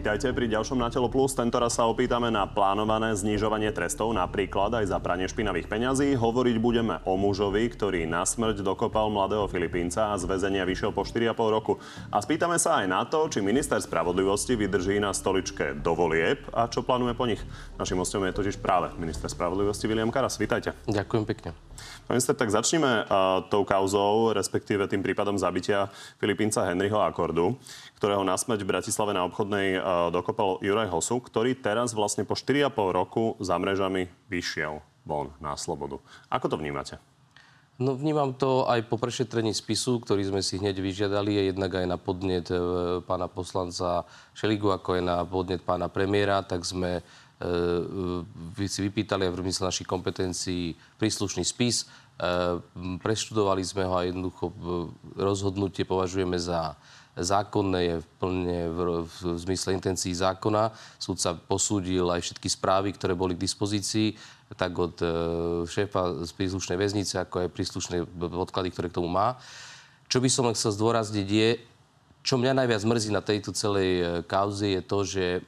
Vítajte pri ďalšom Na telo plus. Tentoraz sa opýtame na plánované znižovanie trestov, napríklad aj za pranie špinavých peňazí. Hovoriť budeme o mužovi, ktorý na smrť dokopal mladého Filipínca a z väzenia vyšiel po 4,5 roku. A spýtame sa aj na to, či minister spravodlivosti vydrží na stoličke do volieb a čo plánuje po nich. Našim hostom je totiž práve minister spravodlivosti William Karas. Vítajte. Ďakujem pekne. Pán minister, tak začneme uh, tou kauzou, respektíve tým prípadom zabitia Filipínca Henryho Akordu ktorého nasmeť v Bratislave na obchodnej uh, dokopal Juraj Hosu, ktorý teraz vlastne po 4,5 roku za mrežami vyšiel von na slobodu. Ako to vnímate? No vnímam to aj po prešetrení spisu, ktorý sme si hneď vyžiadali, je jednak aj na podnet e, pána poslanca Šeligu, ako aj na podnet pána premiéra, tak sme e, si vypýtali aj v zmysle našich kompetencií príslušný spis. E, preštudovali sme ho a jednoducho rozhodnutie považujeme za zákonné, je plne v, v, v zmysle intencií zákona. Súd sa posúdil aj všetky správy, ktoré boli k dispozícii, tak od e, šéfa z príslušnej väznice, ako aj príslušné odklady, ktoré k tomu má. Čo by som len chcel zdôrazniť je, čo mňa najviac mrzí na tejto celej e, kauze je to, že e,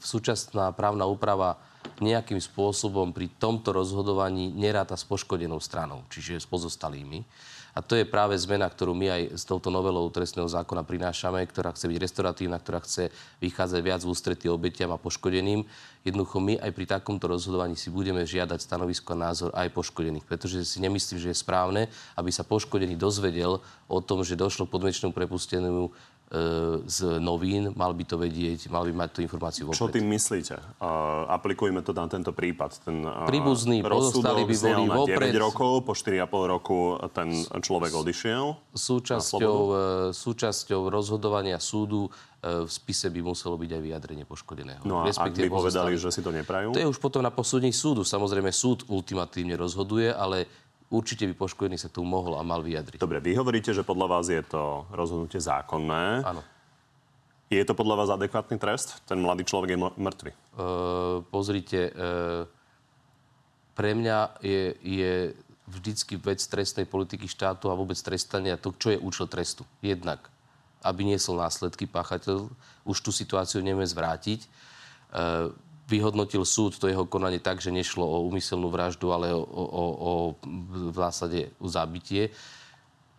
súčasná právna úprava nejakým spôsobom pri tomto rozhodovaní neráta s poškodenou stranou, čiže s pozostalými. A to je práve zmena, ktorú my aj s touto novelou trestného zákona prinášame, ktorá chce byť restoratívna, ktorá chce vychádzať viac v ústretí obetiam a poškodeným. Jednoducho my aj pri takomto rozhodovaní si budeme žiadať stanovisko a názor aj poškodených, pretože si nemyslím, že je správne, aby sa poškodený dozvedel o tom, že došlo k podmečnému prepusteniu z novín, mal by to vedieť, mal by mať tú informáciu vopred. Čo tým myslíte? Uh, aplikujme to na tento prípad. Ten uh, Príbuzný, pozostali by boli vopred. 9 rokov, po 4,5 roku ten človek odišiel. Súčasťou, e, súčasťou rozhodovania súdu e, v spise by muselo byť aj vyjadrenie poškodeného. No a ak by povedali, že si to neprajú? To je už potom na posúdení súdu. Samozrejme, súd ultimatívne rozhoduje, ale určite by poškodený sa tu mohol a mal vyjadriť. Dobre, vy hovoríte, že podľa vás je to rozhodnutie zákonné. Áno. Je to podľa vás adekvátny trest? Ten mladý človek je mŕtvy. Uh, pozrite, uh, pre mňa je, je vždycky vec trestnej politiky štátu a vôbec trestania to, čo je účel trestu. Jednak, aby niesol následky páchateľ, už tú situáciu nevieme zvrátiť. Uh, vyhodnotil súd to jeho konanie tak, že nešlo o úmyselnú vraždu, ale o, o, o v zásade o zabitie.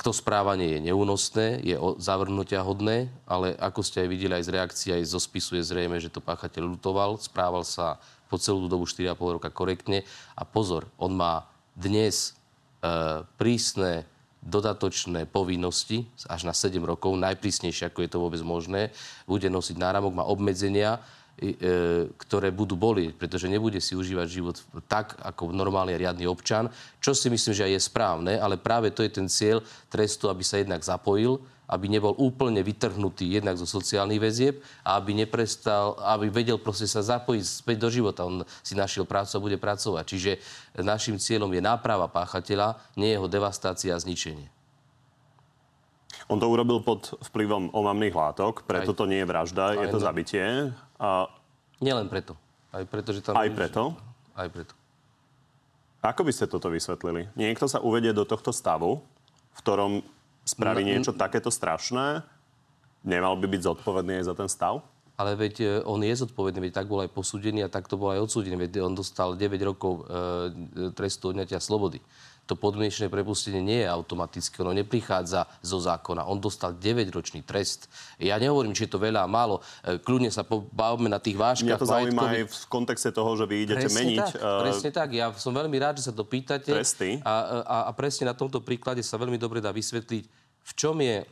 To správanie je neúnosné, je zavrhnutia hodné, ale ako ste aj videli aj z reakcií, aj zo spisu je zrejme, že to páchateľ lutoval, správal sa po celú dobu 4,5 roka korektne. A pozor, on má dnes e, prísne dodatočné povinnosti až na 7 rokov, najprísnejšie, ako je to vôbec možné. Bude nosiť náramok, má obmedzenia ktoré budú bolieť, pretože nebude si užívať život tak, ako normálny riadny občan, čo si myslím, že aj je správne, ale práve to je ten cieľ trestu, aby sa jednak zapojil, aby nebol úplne vytrhnutý jednak zo sociálnych väzieb a aby neprestal, aby vedel proste sa zapojiť späť do života. On si našiel prácu a bude pracovať. Čiže našim cieľom je náprava páchateľa, nie jeho devastácia a zničenie. On to urobil pod vplyvom omamných látok, preto to nie je vražda, je to zabitie. A... Nielen preto. Aj preto, že tam... Aj preto? Aj preto. Ako by ste toto vysvetlili? Niekto sa uvedie do tohto stavu, v ktorom spraví no, niečo takéto strašné, nemal by byť zodpovedný aj za ten stav? Ale veď e, on je zodpovedný, veď tak bol aj posúdený a tak to bol aj odsúdený. Veď on dostal 9 rokov e, trestu odňatia slobody to podmienečné prepustenie nie je automatické, ono neprichádza zo zákona. On dostal 9-ročný trest. Ja nehovorím, či je to veľa a málo. E, kľudne sa pobavme na tých váškach. Mňa to zaujíma aj v kontexte toho, že vy idete presne meniť... Tak, uh... Presne tak. Ja som veľmi rád, že sa to pýtate. Tresty. A, a, a presne na tomto príklade sa veľmi dobre dá vysvetliť, v čom je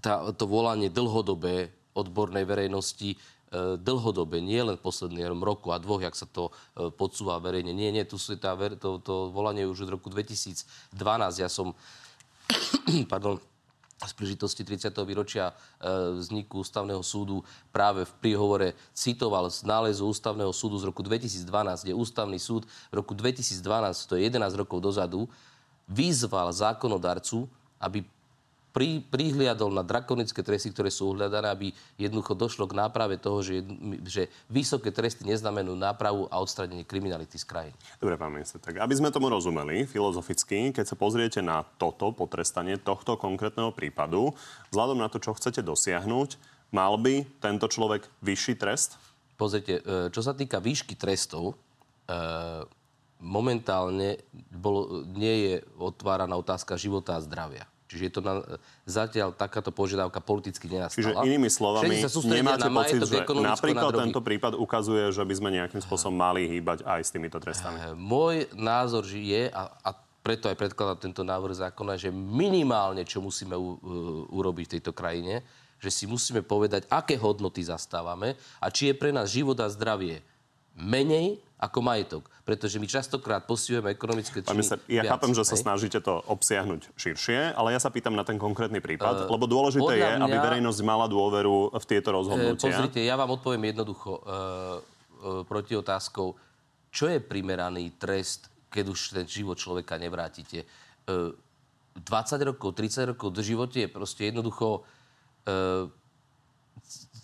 tá, to volanie dlhodobé odbornej verejnosti dlhodobé, nie len posledný roku a dvoch, jak sa to e, podsúva verejne. Nie, nie, tu sú tá, to, to volanie už od roku 2012. Ja som, pardon, z príležitosti 30. výročia e, vzniku ústavného súdu práve v príhovore citoval z nálezu ústavného súdu z roku 2012, kde ústavný súd v roku 2012, to je 11 rokov dozadu, vyzval zákonodarcu, aby pri, prihliadol na drakonické tresty, ktoré sú uhľadané, aby jednoducho došlo k náprave toho, že, že vysoké tresty neznamenujú nápravu a odstranenie kriminality z krajín. Dobre, pán minister, tak aby sme tomu rozumeli filozoficky, keď sa pozriete na toto potrestanie tohto konkrétneho prípadu, vzhľadom na to, čo chcete dosiahnuť, Mal by tento človek vyšší trest? Pozrite, e, čo sa týka výšky trestov, e, momentálne bolo, nie je otváraná otázka života a zdravia. Čiže je to na, zatiaľ takáto požiadavka politicky nenastala. Čiže inými slovami, nemáte na pocit, že napríklad na tento prípad ukazuje, že by sme nejakým spôsobom mali hýbať aj s týmito trestami? Eh, môj názor je, a, a preto aj predkladám tento návrh zákona, že minimálne, čo musíme u, uh, urobiť v tejto krajine, že si musíme povedať, aké hodnoty zastávame a či je pre nás život a zdravie menej ako majetok. Pretože my častokrát posúvame ekonomické činy minister, ja viac, chápem, že sa snažíte to obsiahnuť širšie, ale ja sa pýtam na ten konkrétny prípad, uh, lebo dôležité je, mňa, aby verejnosť mala dôveru v tieto rozhodnutia. Uh, pozrite, ja vám odpoviem jednoducho uh, uh, proti otázkou, čo je primeraný trest, keď už ten život človeka nevrátite. Uh, 20 rokov, 30 rokov do živote je proste jednoducho... Uh,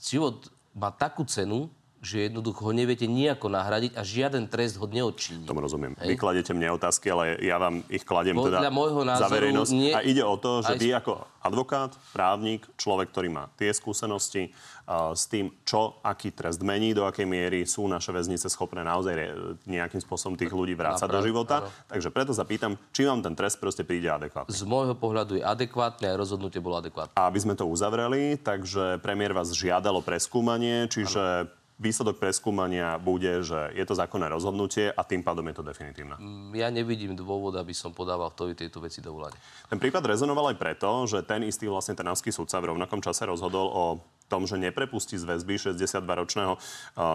život má takú cenu, že jednoducho ho neviete nejako nahradiť a žiaden trest ho neodčiní. Tomu rozumiem. Hej. Vy kladete mne otázky, ale ja vám ich kladiem Podľa teda môjho názoru, za verejnosť. Nie... A ide o to, že aj... vy ako advokát, právnik, človek, ktorý má tie skúsenosti uh, s tým, čo, aký trest mení, do akej miery sú naše väznice schopné naozaj re, nejakým spôsobom tých ľudí vrácať Naprav, do života. Áno. Takže preto sa pýtam, či vám ten trest proste príde adekvátne. Z môjho pohľadu je adekvátne a rozhodnutie bolo adekvátne. A aby sme to uzavreli, takže premiér vás žiadalo preskúmanie, čiže ano výsledok preskúmania bude, že je to zákonné rozhodnutie a tým pádom je to definitívne. Mm, ja nevidím dôvod, aby som podával v tejto veci do vlády. Ten prípad rezonoval aj preto, že ten istý vlastne trnavský sudca v rovnakom čase rozhodol o tom, že neprepustí z väzby 62-ročného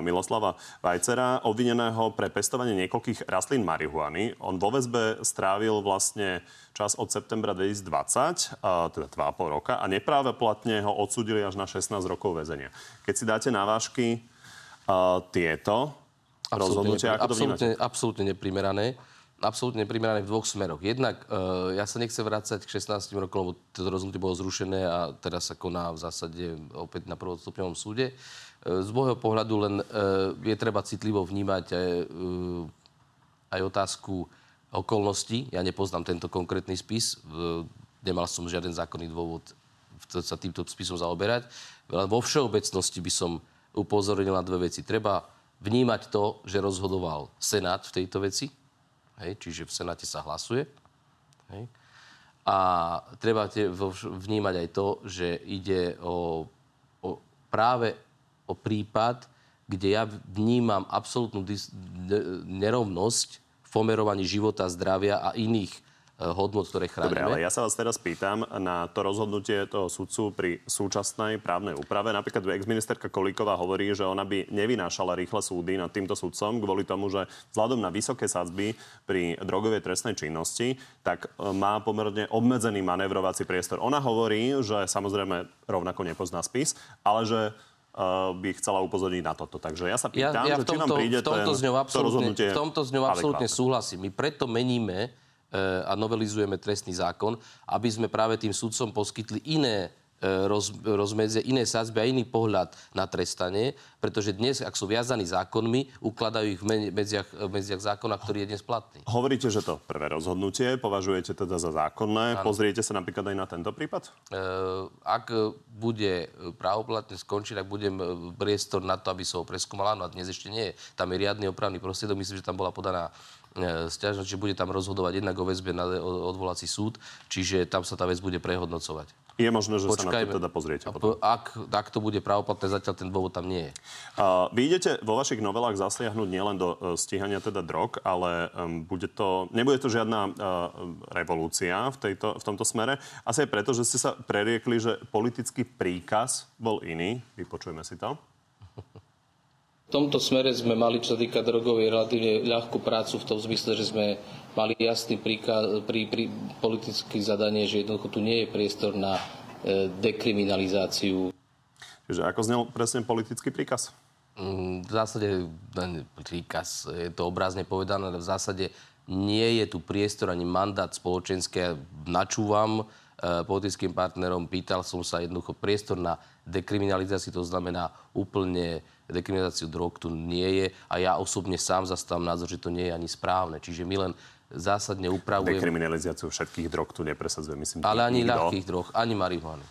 Miloslava Vajcera, obvineného pre pestovanie niekoľkých rastlín marihuany. On vo väzbe strávil vlastne čas od septembra 2020, teda 2,5 roka, a nepráve platne ho odsudili až na 16 rokov väzenia. Keď si dáte na vážky uh, tieto rozhodnutia, ako to absolútne, absolútne neprimerané. Absolútne neprimerané v dvoch smeroch. Jednak, uh, ja sa nechcem vrácať k 16 rokom, lebo to rozhodnutie bolo zrušené a teraz sa koná v zásade opäť na prvostupňovom súde. Uh, z môjho pohľadu len uh, je treba citlivo vnímať aj, uh, aj otázku okolností. Ja nepoznám tento konkrétny spis. Uh, nemal som žiaden zákonný dôvod sa týmto spisom zaoberať. Vo všeobecnosti by som upozornil na dve veci. Treba vnímať to, že rozhodoval Senát v tejto veci, hej, čiže v Senáte sa hlasuje. Hej. A treba vnímať aj to, že ide o, o práve o prípad, kde ja vnímam absolútnu dis- nerovnosť v pomerovaní života, zdravia a iných hodnot, ktoré chránime. Dobre, ale ja sa vás teraz pýtam na to rozhodnutie toho sudcu pri súčasnej právnej úprave. Napríklad ex-ministerka Kolíková hovorí, že ona by nevynášala rýchle súdy nad týmto sudcom kvôli tomu, že vzhľadom na vysoké sadzby pri drogovej trestnej činnosti, tak eh, má pomerne obmedzený manevrovací priestor. Ona hovorí, že samozrejme rovnako nepozná spis, ale že eh, by chcela upozorniť na toto. Takže ja sa pýtam, ja, ja tomto, či vám príde v tomto ten, to rozhodnutie V tomto s ňou absolútne súhlasím. My preto meníme a novelizujeme trestný zákon, aby sme práve tým sudcom poskytli iné e, roz, rozmedzie, iné sadzby a iný pohľad na trestanie, pretože dnes, ak sú viazaní zákonmi, ukladajú ich v medziach, medziach zákona, ktorý je dnes platný. Hovoríte, že to prvé rozhodnutie považujete teda za zákonné. Ano. Pozriete sa napríklad aj na tento prípad? E, ak bude právoplatne skončiť, ak budem priestor na to, aby sa ho preskúmala, no a dnes ešte nie je. Tam je riadny opravný prostriedok, myslím, že tam bola podaná E, stiažnosť, že bude tam rozhodovať jednak o väzbe na odvolací súd, čiže tam sa tá vec bude prehodnocovať. Je možné, že Počkajme. sa na to teda pozriete potom. Ak, ak to bude pravoplatné, zatiaľ ten dôvod tam nie je. Uh, vy idete vo vašich novelách zasiahnuť nielen do uh, stíhania teda drog, ale um, bude to, nebude to žiadna uh, revolúcia v, tejto, v tomto smere. Asi aj preto, že ste sa preriekli, že politický príkaz bol iný. Vypočujeme si to. V tomto smere sme mali, čo sa týka drogovej, relatívne ľahkú prácu v tom zmysle, že sme mali jasný príkaz, prí, prí, politické zadanie, že jednoducho tu nie je priestor na e, dekriminalizáciu. Čiže ako znel presne politický príkaz? Mm, v zásade príkaz, je to obrazne povedané, ale v zásade nie je tu priestor ani mandát spoločenský. Načúvam e, politickým partnerom, pýtal som sa jednoducho priestor na dekriminalizáciu, to znamená úplne dekriminalizáciu drog tu nie je a ja osobne sám zastávam názor, že to nie je ani správne. Čiže my len zásadne upravujeme... Dekriminalizáciu všetkých drog tu nepresadzuje, myslím. Ale ani nikto. ľahkých drog, ani marihuany.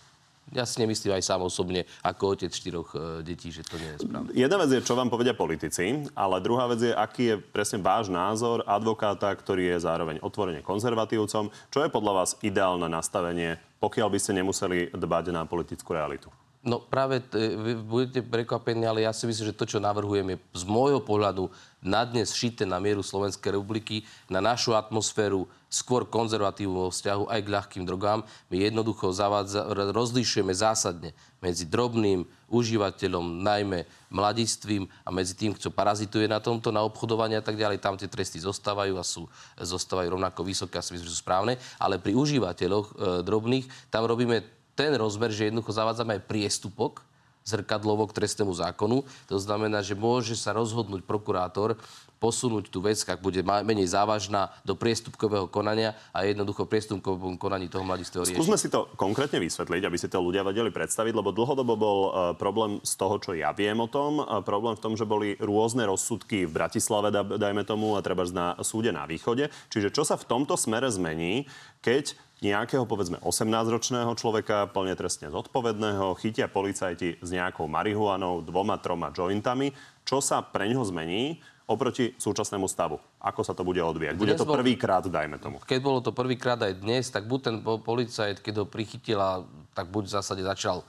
Ja si nemyslím aj sám osobne, ako otec štyroch e, detí, že to nie je správne. Jedna vec je, čo vám povedia politici, ale druhá vec je, aký je presne váš názor advokáta, ktorý je zároveň otvorene konzervatívcom. Čo je podľa vás ideálne nastavenie, pokiaľ by ste nemuseli dbať na politickú realitu? No práve t- vy budete prekvapení, ale ja si myslím, že to, čo navrhujem, je z môjho pohľadu na dnes šité na mieru Slovenskej republiky, na našu atmosféru, skôr konzervatívu vo vzťahu aj k ľahkým drogám. My jednoducho zavádza, rozlišujeme zásadne medzi drobným užívateľom, najmä mladistvím a medzi tým, kto parazituje na tomto, na obchodovanie a tak ďalej. Tam tie tresty zostávajú a sú, zostávajú rovnako vysoké, a si myslím, že sú správne. Ale pri užívateľoch e, drobných tam robíme ten rozmer, že jednoducho zavádzame aj priestupok zrkadlovo k trestnému zákonu. To znamená, že môže sa rozhodnúť prokurátor posunúť tú vec, ak bude menej závažná, do priestupkového konania a jednoducho priestupkovom konaní toho mladistvého riešiť. Skúsme si to konkrétne vysvetliť, aby si to ľudia vedeli predstaviť, lebo dlhodobo bol uh, problém z toho, čo ja viem o tom. Uh, problém v tom, že boli rôzne rozsudky v Bratislave, dajme tomu, a treba na súde na východe. Čiže čo sa v tomto smere zmení, keď nejakého, povedzme, 18-ročného človeka, plne trestne zodpovedného, chytia policajti s nejakou marihuanou, dvoma, troma jointami. Čo sa pre ňoho zmení oproti súčasnému stavu? Ako sa to bude odvíjať? Bude to prvýkrát, dajme tomu. Keď bolo to prvýkrát aj dnes, tak buď ten policajt, keď ho prichytila, tak buď v zásade začal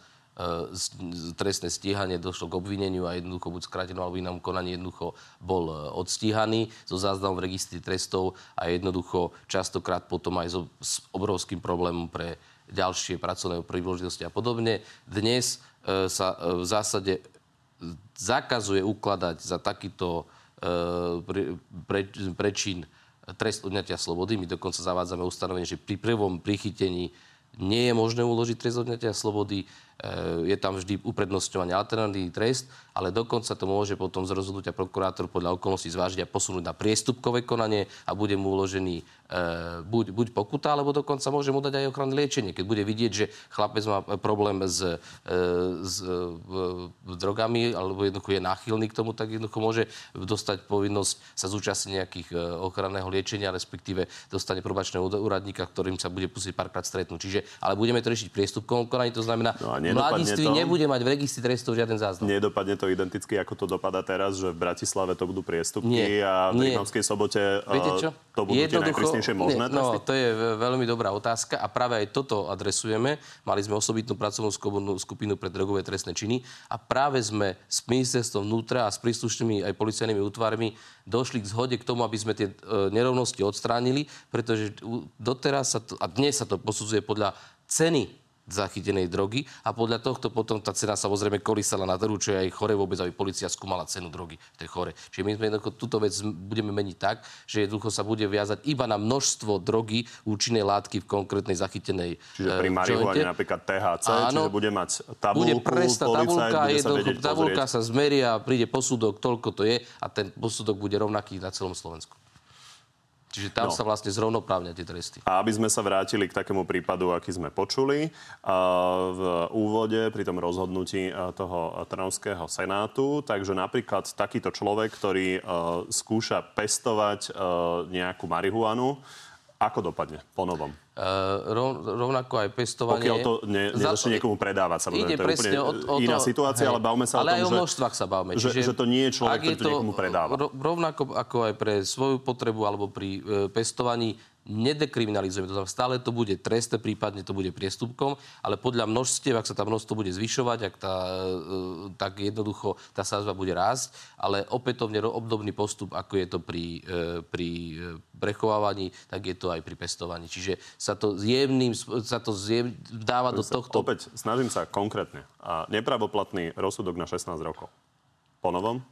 trestné stíhanie, došlo k obvineniu a jednoducho buď skrátenom alebo inom konaní jednoducho bol e, odstíhaný so záznamom v registri trestov a jednoducho častokrát potom aj so, s obrovským problémom pre ďalšie pracovné príležitosti a podobne. Dnes e, sa e, v zásade zakazuje ukladať za takýto pre, pre, prečin trest odňatia slobody. My dokonca zavádzame ustanovenie, že pri prvom prichytení nie je možné uložiť trest odňatia slobody. Eh, je tam vždy uprednostňovanie alternatívny trest, ale dokonca to môže potom z rozhodnutia prokurátor podľa okolností zvážiť a posunúť na priestupkové konanie a bude mu uložený e, buď, buď pokuta, alebo dokonca môže mu dať aj ochranné liečenie. Keď bude vidieť, že chlapec má problém s, e, s drogami alebo jednoducho je náchylný k tomu, tak jednoducho môže dostať povinnosť sa zúčastniť nejakých ochranného liečenia, respektíve dostane probačného úradníka, ktorým sa bude pustiť párkrát stretnúť. Čiže, ale budeme to riešiť priestupkovom konaní, to znamená, no mladiství to, nebude mať v registri trestov žiaden záznam. Nedopadne to identicky, ako to dopadá teraz, že v Bratislave to budú priestupky nie, a v Rímavskej sobote Viete čo? to budú Jednoducho, tie najprísnejšie možné nie, No, to je veľmi dobrá otázka a práve aj toto adresujeme. Mali sme osobitnú pracovnú skupinu pre drogové trestné činy a práve sme s ministerstvom vnútra a s príslušnými aj policajnými útvarmi došli k zhode k tomu, aby sme tie e, nerovnosti odstránili, pretože doteraz sa to, a dnes sa to posudzuje podľa ceny zachytenej drogy a podľa tohto potom tá cena samozrejme kolísala na trhu, čo je aj chore vôbec, aby policia skúmala cenu drogy v tej chore. Čiže my sme jednoducho túto vec budeme meniť tak, že jednoducho sa bude viazať iba na množstvo drogy účinnej látky v konkrétnej zachytenej Čiže pri eh, marihuane napríklad THC, Áno, čiže bude mať tabulku, bude presná tabulka, jednoducho, tabulka sa zmeria, príde posudok, toľko to je a ten posudok bude rovnaký na celom Slovensku. Čiže tam no. sa vlastne zrovnoprávňa tie tresty. A aby sme sa vrátili k takému prípadu, aký sme počuli v úvode pri tom rozhodnutí toho Trnavského senátu, takže napríklad takýto človek, ktorý skúša pestovať nejakú marihuanu, ako dopadne po novom? Rov, rovnako aj pestovanie... Pokiaľ to ne, nezačne niekomu predávať, samozrejme. Ide to je úplne o, o iná to, situácia, hej, ale bavme sa ale o tom, aj o množstvách sa bavme. Že, čiže, že to nie je človek, ktorý to niekomu predáva. Rovnako ako aj pre svoju potrebu alebo pri e, pestovaní nedekriminalizujeme. To znamená, stále to bude trestné, prípadne to bude priestupkom, ale podľa množstiev, ak sa tá množstvo bude zvyšovať, ak tá, e, tak jednoducho tá sázba bude rásť, ale opätovne obdobný postup, ako je to pri, e, pri e, prechovávaní, tak je to aj pri pestovaní. Čiže sa to zjemným, sa to zjem, dáva do tohto... Opäť, snažím sa konkrétne. A nepravoplatný rozsudok na 16 rokov. Po novom?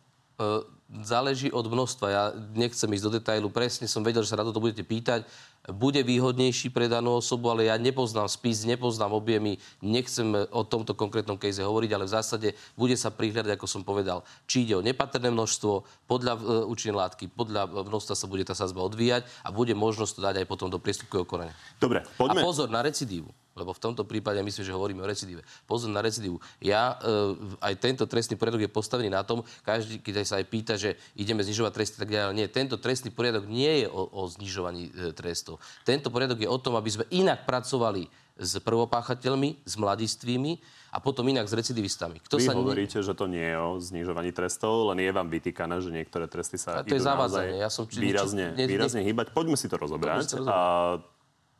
Záleží od množstva. Ja nechcem ísť do detailu. Presne som vedel, že sa na toto budete pýtať. Bude výhodnejší pre danú osobu, ale ja nepoznám spis, nepoznám objemy, nechcem o tomto konkrétnom kejze hovoriť, ale v zásade bude sa prihľadať, ako som povedal, či ide o nepatrné množstvo, podľa uh, účinnej látky, podľa množstva sa bude tá sazba odvíjať a bude možnosť to dať aj potom do priestupkového konania. Dobre, poďme. A pozor na recidívu lebo v tomto prípade myslím, že hovoríme o recidíve. Pozor na recidívu. Ja, e, aj tento trestný poriadok je postavený na tom, každý, keď sa aj pýta, že ideme znižovať tresty, tak ďalej. Nie, tento trestný poriadok nie je o, o znižovaní e, trestov. Tento poriadok je o tom, aby sme inak pracovali s prvopáchateľmi, s mladistvými a potom inak s recidivistami. Kto Vy sa hovoríte, ne... že to nie je o znižovaní trestov, len je vám vytýkané, že niektoré tresty sa a to je zavádzanie. Ja som či, výrazne, či, ne, výrazne ne, hýbať. Poďme si to rozobrať. A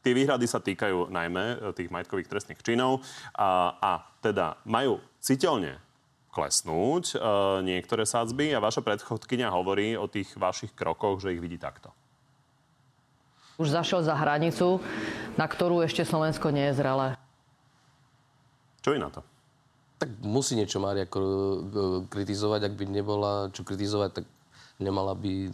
tie výhrady sa týkajú najmä e, tých majetkových trestných činov a, a teda majú citeľne klesnúť e, niektoré sádzby a vaša predchodkynia hovorí o tých vašich krokoch, že ich vidí takto. Už zašiel za hranicu, na ktorú ešte Slovensko nie je zrelé. Čo je na to? Tak musí niečo Mária kritizovať. Ak by nebola čo kritizovať, tak nemala by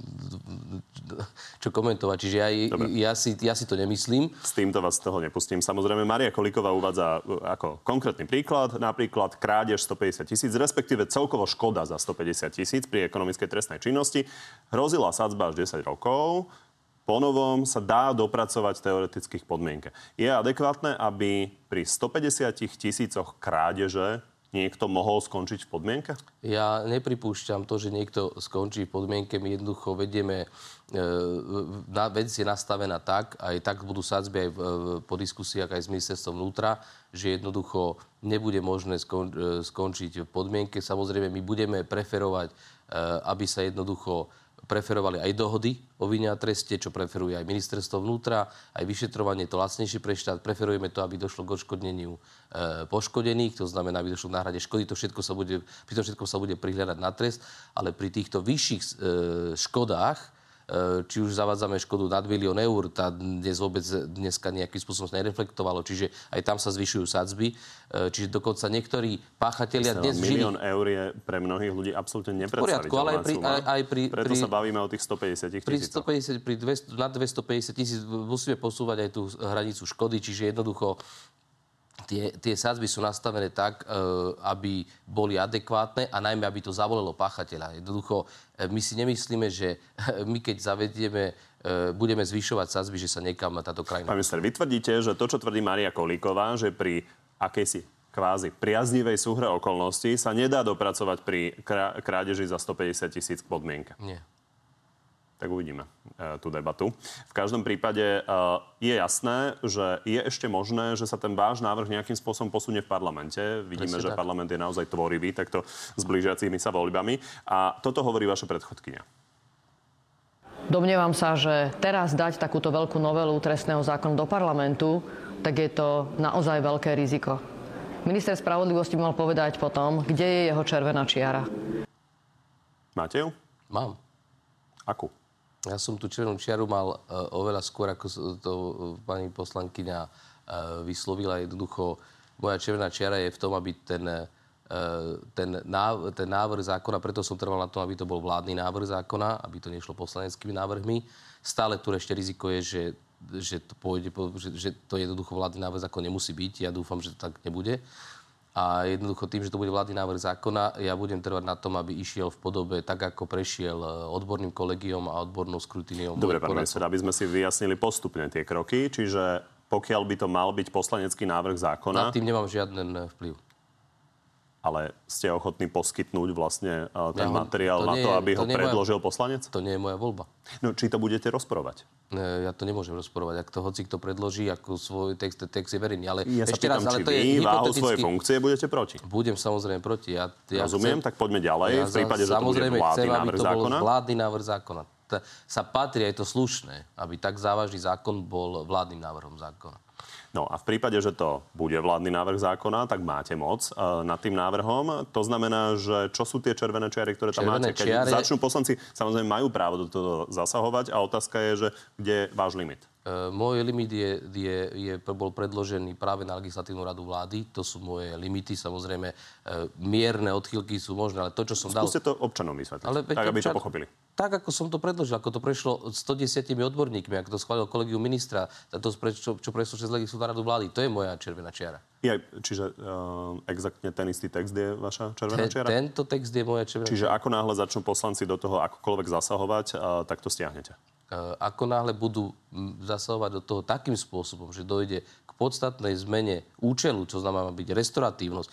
čo komentovať. Čiže ja, ja, si, ja si to nemyslím. S týmto vás z toho nepustím. Samozrejme, Maria Kolíková uvádza uh, ako konkrétny príklad, napríklad krádež 150 tisíc, respektíve celkovo škoda za 150 tisíc pri ekonomickej trestnej činnosti. Hrozila sadzba až 10 rokov ponovom sa dá dopracovať teoretických podmienke. Je adekvátne, aby pri 150 tisícoch krádeže niekto mohol skončiť v podmienke? Ja nepripúšťam to, že niekto skončí v podmienke. My jednoducho vedieme, e, vec je nastavená tak, aj tak budú sadzby aj v, po diskusiách aj s ministerstvom vnútra, že jednoducho nebude možné skon, e, skončiť v podmienke. Samozrejme, my budeme preferovať, e, aby sa jednoducho preferovali aj dohody o vine a treste, čo preferuje aj ministerstvo vnútra, aj vyšetrovanie, to lacnejšie pre štát. Preferujeme to, aby došlo k odškodneniu e, poškodených, to znamená, aby došlo k náhrade škody. To všetko sa bude, pri tom všetko sa bude prihľadať na trest, ale pri týchto vyšších e, škodách či už zavádzame škodu nad milión eur, tá dnes vôbec dneska nejakým spôsobom nereflektovalo, čiže aj tam sa zvyšujú sadzby. E, čiže dokonca niektorí páchatelia dnes žili... Milión eur je pre mnohých ľudí absolútne nepredstaviteľná ale aj pri, aj, aj pri, Preto pri, sa bavíme o tých 150 tisíc. Pri 150, pri 200, nad 250 tisíc musíme posúvať aj tú hranicu škody, čiže jednoducho tie, tie sadzby sú nastavené tak, e, aby boli adekvátne a najmä, aby to zavolelo páchateľa. Jednoducho, my si nemyslíme, že my keď zavedieme e, budeme zvyšovať sadzby, že sa niekam táto krajina... Pán minister, vy tvrdíte, že to, čo tvrdí Maria Kolíková, že pri akejsi kvázi priaznivej súhre okolností sa nedá dopracovať pri krádeži za 150 tisíc podmienka. Nie tak uvidíme e, tú debatu. V každom prípade e, je jasné, že je ešte možné, že sa ten váš návrh nejakým spôsobom posunie v parlamente. Vidíme, Presne že tak. parlament je naozaj tvorivý, takto s blížiacimi sa voľbami. A toto hovorí vaša predchodkynia. Domnievam sa, že teraz dať takúto veľkú novelu trestného zákona do parlamentu, tak je to naozaj veľké riziko. Minister spravodlivosti mal povedať potom, kde je jeho červená čiara. Máte ju? Mám. Akú? Ja som tú červenú čiaru mal uh, oveľa skôr, ako to uh, pani poslankyňa uh, vyslovila. Jednoducho, moja červená čiara je v tom, aby ten, ten, náv- ten návrh zákona, preto som trval na tom, aby to bol vládny návrh zákona, aby to nešlo poslaneckými návrhmi. Stále tu ešte riziko je, že že to, pôjde, že, že to jednoducho vládny návrh zákon nemusí byť. Ja dúfam, že to tak nebude. A jednoducho tým, že to bude vládny návrh zákona, ja budem trvať na tom, aby išiel v podobe tak, ako prešiel e, odborným kolegiom a odbornou skrutiniou. Dobre, pán minister, aby sme si vyjasnili postupne tie kroky, čiže pokiaľ by to mal byť poslanecký návrh zákona... Na tým nemám žiaden vplyv ale ste ochotní poskytnúť vlastne uh, ten ja, materiál to na to, aby to ho predložil moja, poslanec? To nie je moja voľba. No, či to budete rozporovať? Ja to nemôžem rozporovať. Ak to hoci kto predloží ako svoj text, text je verejný. Ale ja ešte raz, ale to je váhu svojej funkcie budete proti? Budem samozrejme proti. Ja, ja Rozumiem, chcem, tak poďme ďalej. Ja v prípade, že to bude vládny chcem, návrh to zákona. Vládny návrh zákona. sa patrí, aj to slušné, aby tak závažný zákon bol vládnym návrhom zákona. No a v prípade, že to bude vládny návrh zákona, tak máte moc uh, nad tým návrhom. To znamená, že čo sú tie červené čiary, ktoré tam červené máte? Keď čiare... začnú poslanci, samozrejme majú právo do toho zasahovať a otázka je, že kde je váš limit? Uh, môj limit je, je, je, bol predložený práve na legislatívnu radu vlády. To sú moje limity. Samozrejme, uh, mierne odchýlky sú možné, ale to, čo som Skúste dal... to občanom vysvetliť, ale, tak aby občan... to pochopili tak, ako som to predložil, ako to prešlo 110 odborníkmi, ako to schválil kolegiu ministra, to, čo, čo prešlo cez legislatívnu radu vlády, to je moja červená čiara. Ja, čiže uh, exaktne ten istý text je vaša červená Te, čiara? Tento text je moja červená Čiže ako náhle začnú poslanci do toho akokoľvek zasahovať, uh, tak to stiahnete? Ako náhle budú zasahovať do toho takým spôsobom, že dojde k podstatnej zmene účelu, čo znamená byť restauratívnosť,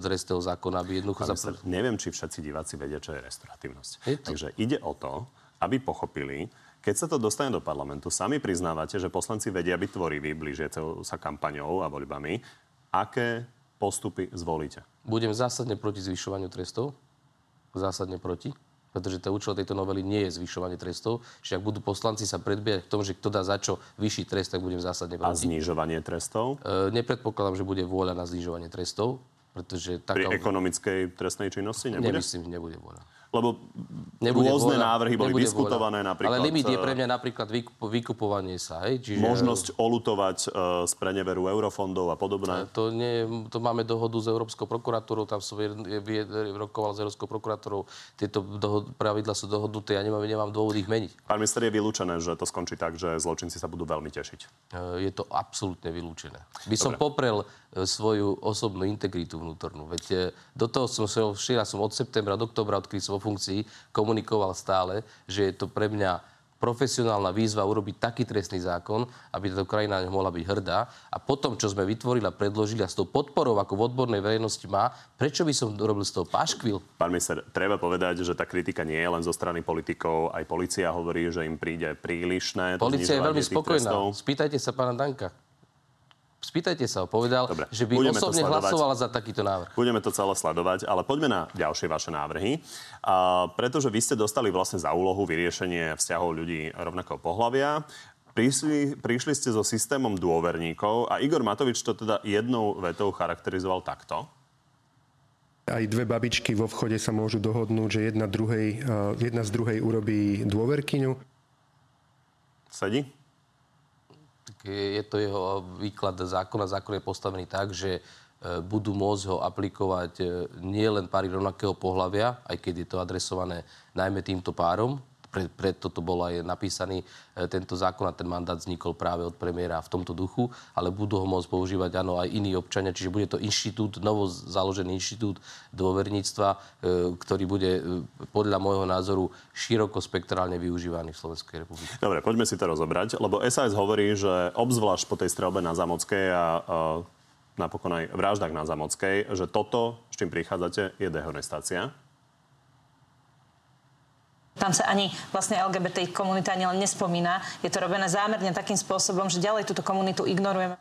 trestného zákona, aby jednoducho... Sa... Neviem, či všetci diváci vedia, čo je restoratívnosť. Je to... Takže ide o to, aby pochopili, Keď sa to dostane do parlamentu, sami priznávate, že poslanci vedia byť tvoriví blížiacou sa kampaňou a voľbami. Aké postupy zvolíte? Budem zásadne proti zvyšovaniu trestov. Zásadne proti pretože to účel tejto novely nie je zvyšovanie trestov. Čiže ak budú poslanci sa predbiehať v tom, že kto dá za čo vyšší trest, tak budem zásadne proti. A znižovanie trestov? E, nepredpokladám, že bude vôľa na znižovanie trestov. Pretože taká... Pri ekonomickej trestnej činnosti nebude? Nemyslím, že nebude vôľa. Lebo nebude rôzne vôľa, návrhy boli diskutované vôľa. napríklad... Ale limit je pre mňa napríklad vykup, vykupovanie sa. Hej? Čiže... Možnosť olutovať uh, z preneveru eurofondov a podobné. To, nie, to máme dohodu s Európskou prokuratúrou, tam som rokoval s Európskou prokuratúrou. Tieto dohod, pravidla sú dohodnuté, ja nemám, nemám dôvod ich meniť. Pán minister, je vylúčené, že to skončí tak, že zločinci sa budú veľmi tešiť? Uh, je to absolútne vylúčené. By som Dobre. poprel uh, svoju osobnú integritu vnútornú. Veď do toho som, včera som od septembra do oktobra, odkedy som funkcii komunikoval stále, že je to pre mňa profesionálna výzva urobiť taký trestný zákon, aby táto krajina mohla byť hrdá. A potom, čo sme vytvorili a predložili a s tou podporou, ako v odbornej verejnosti má, prečo by som robil z toho paškvil? Pán minister, treba povedať, že tá kritika nie je len zo strany politikov. Aj policia hovorí, že im príde prílišné. Polícia je veľmi spokojná. Spýtajte sa pána Danka. Spýtajte sa ho, povedal, Dobre, že by osobne hlasovala za takýto návrh. Budeme to celé sledovať, ale poďme na ďalšie vaše návrhy. A, pretože vy ste dostali vlastne za úlohu vyriešenie vzťahov ľudí rovnakého pohľavia. Prišli, prišli ste so systémom dôverníkov a Igor Matovič to teda jednou vetou charakterizoval takto. Aj dve babičky vo vchode sa môžu dohodnúť, že jedna, druhej, jedna z druhej urobí dôverkyňu. Sedí? Je to jeho výklad zákona. Zákon je postavený tak, že e, budú môcť ho aplikovať e, nie len páry rovnakého pohľavia, aj keď je to adresované najmä týmto párom, pre, preto to bol aj napísaný e, tento zákon a ten mandát vznikol práve od premiéra v tomto duchu, ale budú ho môcť používať áno aj iní občania, čiže bude to inštitút, novo založený inštitút dôverníctva, e, ktorý bude e, podľa môjho názoru široko spektrálne využívaný v Slovenskej republike. Dobre, poďme si to rozobrať, lebo SAS hovorí, že obzvlášť po tej strelbe na Zamockej a napokon aj vraždách na Zamockej, že toto, s čím prichádzate, je dehonestácia. Tam sa ani vlastne LGBT komunita ani len nespomína. Je to robené zámerne takým spôsobom, že ďalej túto komunitu ignorujeme.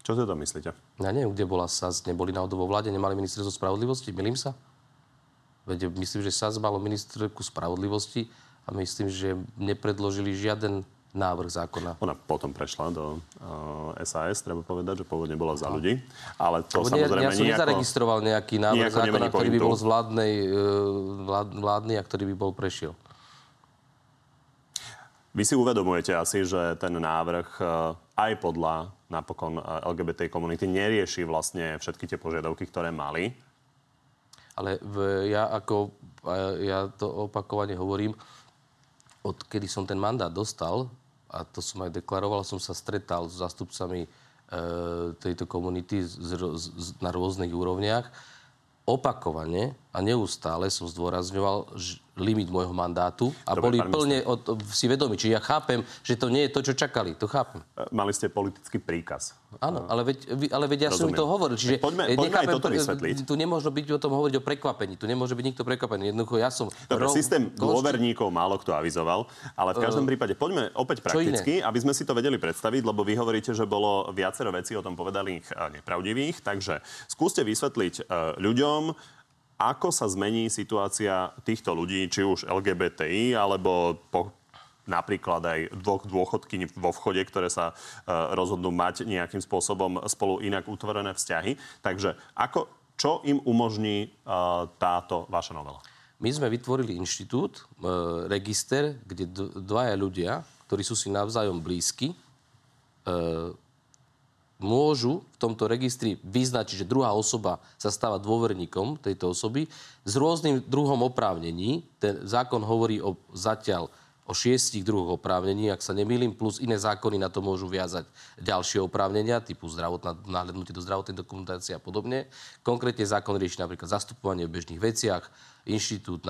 Čo to myslíte? Ja neviem, kde bola SAS. Neboli náhodou vo vláde, nemali ministerstvo spravodlivosti. Milím sa? Veď myslím, že SAS malo ministerku spravodlivosti a myslím, že nepredložili žiaden návrh zákona. Ona potom prešla do uh, eh, SAS, treba povedať, že pôvodne bola za ľudí. Ale to Lebo samozrejme Ja som nejako, nezaregistroval nejaký návrh zákona, ktorý by bol z vládnej, uh, vlád, vládny a ktorý by bol prešiel. Vy si uvedomujete asi, že ten návrh uh, aj podľa napokon LGBT komunity nerieši vlastne všetky tie požiadavky, ktoré mali. Ale v, ja ako, ja to opakovane hovorím, odkedy som ten mandát dostal, a to som aj deklaroval, som sa stretal s zastupcami e, tejto komunity z, z, na rôznych úrovniach. Opakovane a neustále som zdôrazňoval, limit môjho mandátu a Dobre, boli plne od, si vedomi. Čiže ja chápem, že to nie je to, čo čakali. To chápem. E, mali ste politický príkaz. Áno, ale veď, ale veď ja Rozumiem. som to hovoril. Čiže poďme, poďme nechápem, aj toto vysvetliť. Tu nemôže byť o tom hovoriť o prekvapení. Tu nemôže byť nikto prekvapený. Jednoducho ja som... Dobre, rov... systém dôverníkov málo kto avizoval, ale v každom uh, prípade poďme opäť prakticky, aby sme si to vedeli predstaviť, lebo vy hovoríte, že bolo viacero vecí o tom povedaných nepravdivých. Takže skúste vysvetliť ľuďom, ako sa zmení situácia týchto ľudí, či už LGBTI, alebo po, napríklad aj dvoch dôchodky vo vchode, ktoré sa uh, rozhodnú mať nejakým spôsobom spolu inak utvorené vzťahy. Takže ako, čo im umožní uh, táto vaša novela? My sme vytvorili inštitút, e, register, kde dvaja ľudia, ktorí sú si navzájom blízky, e, môžu v tomto registri vyznačiť, že druhá osoba sa stáva dôverníkom tejto osoby s rôznym druhom oprávnení. Ten zákon hovorí o zatiaľ o šiestich druhoch oprávnení, ak sa nemýlim, plus iné zákony na to môžu viazať ďalšie oprávnenia, typu zdravotná, náhľadnutie do zdravotnej dokumentácie a podobne. Konkrétne zákon rieši napríklad zastupovanie v bežných veciach, inštitút,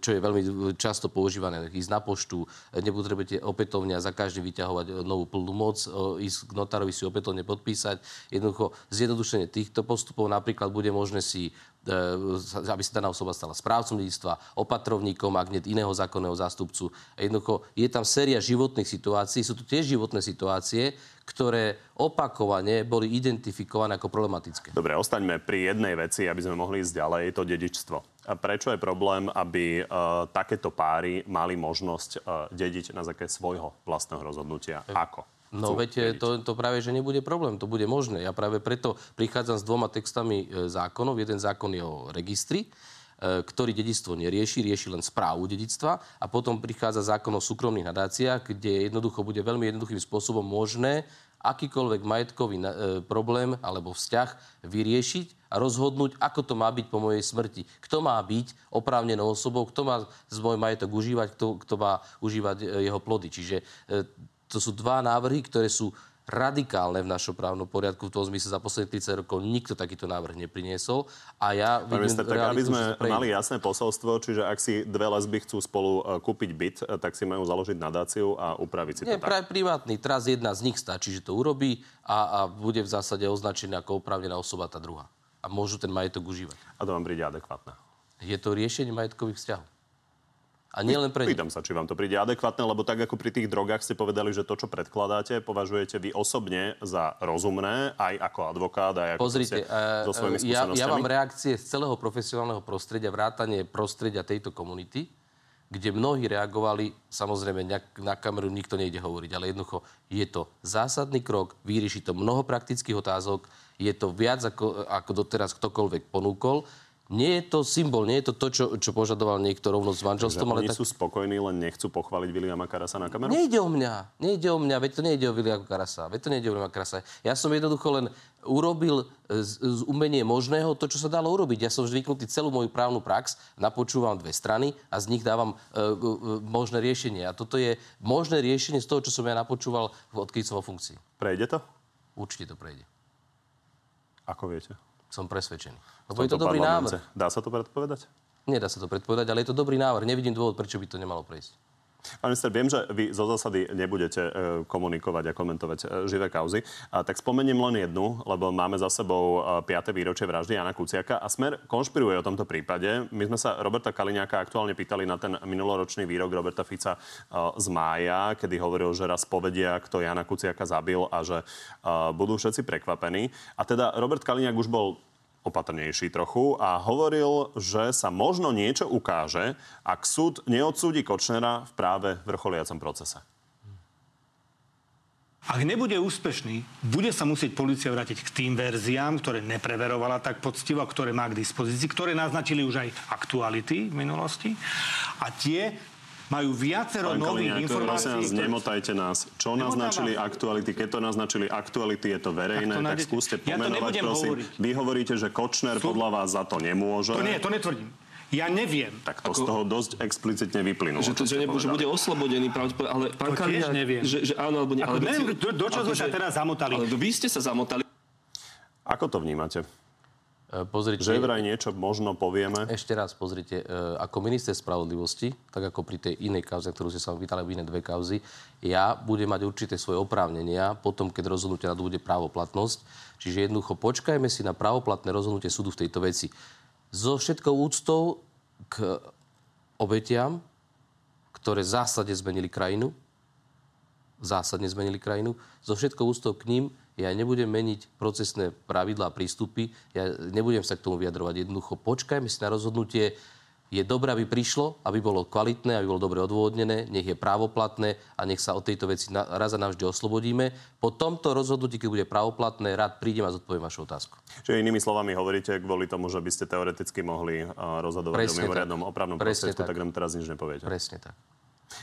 čo je veľmi často používané, ísť na poštu, nepotrebujete opätovne a za každý vyťahovať novú plnú moc, ísť k notárovi si opätovne podpísať. Jednoducho zjednodušenie týchto postupov napríklad bude možné si aby sa daná osoba stala správcom dedictva, opatrovníkom, ak nie iného zákonného zástupcu. Jednoducho je tam séria životných situácií, sú tu tiež životné situácie, ktoré opakovane boli identifikované ako problematické. Dobre, ostaňme pri jednej veci, aby sme mohli ísť ďalej, to dedičstvo. A prečo je problém, aby uh, takéto páry mali možnosť uh, dediť na základe svojho vlastného rozhodnutia? Ako? No veď to, to práve, že nebude problém, to bude možné. Ja práve preto prichádzam s dvoma textami e, zákonov. Jeden zákon je o registri, E, ktorý dedictvo nerieši, rieši len správu dedictva a potom prichádza zákon o súkromných nadáciách, kde jednoducho bude veľmi jednoduchým spôsobom možné akýkoľvek majetkový e, problém alebo vzťah vyriešiť a rozhodnúť, ako to má byť po mojej smrti. Kto má byť oprávnenou osobou, kto má z môj majetok užívať, kto, kto má užívať e, jeho plody. Čiže to sú dva návrhy, ktoré sú radikálne v našom právnom poriadku. V tom zmysle za posledných 30 rokov nikto takýto návrh nepriniesol. A ja vidím minister, tak aby sme mali jasné posolstvo, čiže ak si dve lesby chcú spolu uh, kúpiť byt, uh, tak si majú založiť nadáciu a upraviť si to Nie, tak. privátny. Teraz jedna z nich stačí, že to urobí a, a bude v zásade označená ako oprávnená osoba tá druhá. A môžu ten majetok užívať. A to vám príde adekvátne. Je to riešenie majetkových vzťahov. A nie len pre Pýtam sa, či vám to príde adekvátne, lebo tak ako pri tých drogách ste povedali, že to, čo predkladáte, považujete vy osobne za rozumné, aj ako advokát, aj ako Pozrite, uh, so svojimi ja, ja mám reakcie z celého profesionálneho prostredia, vrátanie prostredia tejto komunity, kde mnohí reagovali, samozrejme na kameru nikto nejde hovoriť, ale jednoducho je to zásadný krok, vyrieši to mnoho praktických otázok, je to viac ako, ako doteraz ktokoľvek ponúkol nie je to symbol, nie je to to, čo, čo požadoval niekto rovnosť s manželstvom. Ale oni tak... sú spokojní, len nechcú pochváliť Viliama Karasa na kameru? Nejde o mňa, nejde o mňa, veď to nejde o Viliama Karasa, veď to nejde o Viliama Karasa. Ja som jednoducho len urobil z, z umenie možného to, čo sa dalo urobiť. Ja som zvyknutý celú moju právnu prax, napočúvam dve strany a z nich dávam e, e, možné riešenie. A toto je možné riešenie z toho, čo som ja napočúval, odkedy som vo funkcii. Prejde to? Určite to prejde. Ako viete? Som presvedčený. Lebo je to dobrý návrh. Dá sa to predpovedať? Nedá sa to predpovedať, ale je to dobrý návrh. Nevidím dôvod, prečo by to nemalo prejsť. Pán minister, viem, že vy zo zásady nebudete e, komunikovať a komentovať e, živé kauzy. Tak spomeniem len jednu, lebo máme za sebou 5. E, výročie vraždy Jana Kuciaka a Smer konšpiruje o tomto prípade. My sme sa Roberta Kaliňáka aktuálne pýtali na ten minuloročný výrok Roberta Fica z mája, kedy hovoril, že raz povedia, kto Jana Kuciaka zabil a že budú všetci prekvapení. A teda Robert Kaliňák už bol opatrnejší trochu a hovoril, že sa možno niečo ukáže, ak súd neodsúdi Kočnera v práve vrcholiacom procese. Ak nebude úspešný, bude sa musieť policia vrátiť k tým verziám, ktoré nepreverovala tak poctivo ktoré má k dispozícii, ktoré naznačili už aj aktuality v minulosti. A tie majú viacero Pán nových Kaliňák, informácií. Ktoré... nemotajte nás. Čo Nemotávam. naznačili aktuality? Keď to naznačili aktuality, je to verejné, tak, to tak skúste pomenovať, ja prosím. Hovoriť. Vy hovoríte, že Kočner Sú... podľa vás za to nemôže. To nie, to netvrdím. Ja neviem. Tak to ako, z toho dosť explicitne vyplynulo. Že, to, že, nebude, že bude oslobodený pravdepodobne, ale pán Kaliňák, neviem. Že, že áno alebo nie. Ako ale neviem, do, do čo sme sa teraz zamotali. Ale vy ste sa zamotali. Ako to vnímate? E, pozrite, že vraj niečo možno povieme. Ešte raz pozrite, e, ako minister spravodlivosti, tak ako pri tej inej kauze, ktorú ste sa vytali v iné dve kauzy, ja budem mať určité svoje oprávnenia potom, keď rozhodnutie nadúde právoplatnosť. Čiže jednoducho počkajme si na právoplatné rozhodnutie súdu v tejto veci. So všetkou úctou k obetiam, ktoré zásadne zmenili krajinu, zásadne zmenili krajinu, so všetkou úctou k ním ja nebudem meniť procesné pravidlá a prístupy, ja nebudem sa k tomu vyjadrovať. Jednoducho počkajme si na rozhodnutie. Je dobré, aby prišlo, aby bolo kvalitné, aby bolo dobre odôvodnené, nech je právoplatné a nech sa od tejto veci raz a navždy oslobodíme. Po tomto rozhodnutí, keď bude právoplatné, rád prídem a zodpoviem vašu otázku. Čiže inými slovami hovoríte kvôli tomu, že by ste teoreticky mohli rozhodovať Presne o mimoriadnom opravnom prostriedku, tak. tak nám teraz nič nepoviete. Presne tak.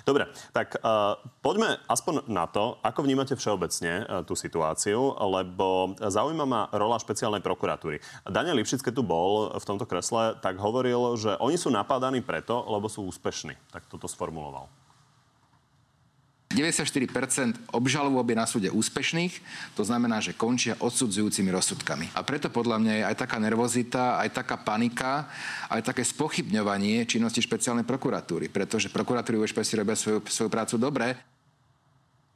Dobre, tak uh, poďme aspoň na to, ako vnímate všeobecne uh, tú situáciu, lebo zaujíma ma rola špeciálnej prokuratúry. Daniel Lipšic, keď tu bol v tomto kresle, tak hovoril, že oni sú napadaní preto, lebo sú úspešní. Tak toto sformuloval. 94% obžalôb je na súde úspešných, to znamená, že končia odsudzujúcimi rozsudkami. A preto podľa mňa je aj taká nervozita, aj taká panika, aj také spochybňovanie činnosti špeciálnej prokuratúry, pretože prokuratúry už si robia svoju, svoju prácu dobre.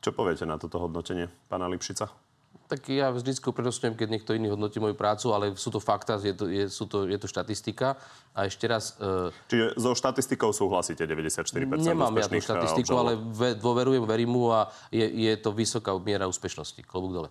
Čo poviete na toto hodnotenie pána Lipšica? Tak ja vždy predostňujem, keď niekto iný hodnotí moju prácu, ale sú to fakta, je to, je, sú to, je to štatistika. A ešte raz... Uh, Čiže so štatistikou súhlasíte 94% Nemám ja tú štatistiku, ale ve, dôverujem, verím mu a je, je to vysoká miera úspešnosti. Klobúk dole.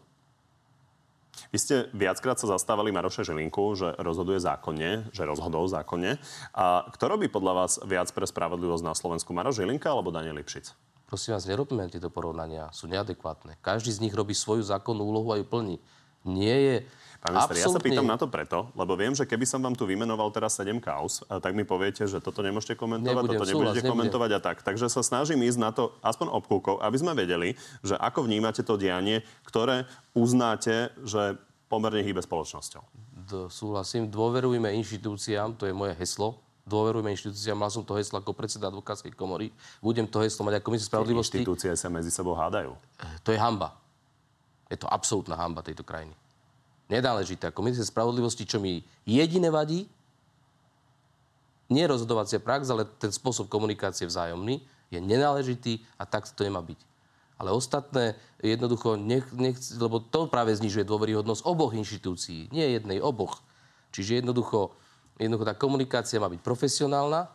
Vy ste viackrát sa zastávali Maroša Žilinku, že rozhoduje zákonne, že rozhodol zákonne. A kto robí podľa vás viac pre spravodlivosť na Slovensku? Maroš Žilinka alebo Daniel Lipšic? Prosím vás, nerobíme tieto porovnania. Sú neadekvátne. Každý z nich robí svoju zákonnú úlohu a ju plní. Nie je... Pán minister, ja sa pýtam na to preto, lebo viem, že keby som vám tu vymenoval teraz 7 kaus, tak mi poviete, že toto nemôžete komentovať, nebudem, toto nebudete súhlas, komentovať nebudem. a tak. Takže sa snažím ísť na to aspoň obkúkov, aby sme vedeli, že ako vnímate to dianie, ktoré uznáte, že pomerne hýbe spoločnosťou. D- súhlasím, dôverujme inštitúciám, to je moje heslo, dôverujme inštitúciám. Mal som to heslo ako predseda advokátskej komory. Budem to heslo mať ako minister spravodlivosti. Inštitúcie sa medzi sebou hádajú. To je hamba. Je to absolútna hamba tejto krajiny. Nedáležité. Ako minister spravodlivosti, čo mi jediné vadí, nie rozhodovacia prax, ale ten spôsob komunikácie vzájomný je nenáležitý a tak to nemá byť. Ale ostatné jednoducho, nech, nech, lebo to práve znižuje dôveryhodnosť oboch inštitúcií. Nie jednej, oboch. Čiže jednoducho Jednoducho tá komunikácia má byť profesionálna,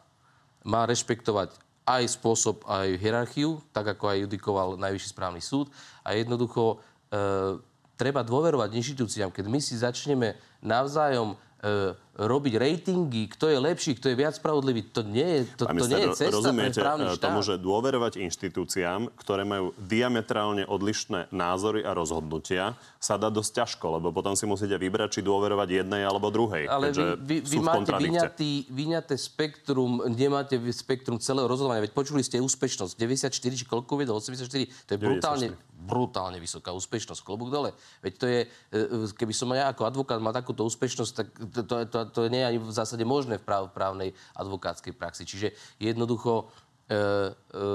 má rešpektovať aj spôsob, aj hierarchiu, tak ako aj judikoval Najvyšší správny súd. A jednoducho e, treba dôverovať inštitúciám. Keď my si začneme navzájom robiť ratingy, kto je lepší, kto je viac spravodlivý, to nie je, to, to nie je cesta rozumiete pre správny e, štát. tomu, že dôverovať inštitúciám, ktoré majú diametrálne odlišné názory a rozhodnutia, sa dá dosť ťažko, lebo potom si musíte vybrať, či dôverovať jednej alebo druhej. Ale vy, vy, vy máte vyňatý, vyňaté spektrum, nemáte spektrum celého rozhodovania. Veď počuli ste úspešnosť 94, či koľko viedol, 84, to je brutálne, brutálne vysoká úspešnosť. Klobúk dole. Veď to je, e, keby som ja ako advokát mal takúto úspešnosť, tak to, to, to, to nie je ani v zásade možné v práv, právnej advokátskej praxi. Čiže jednoducho e, e,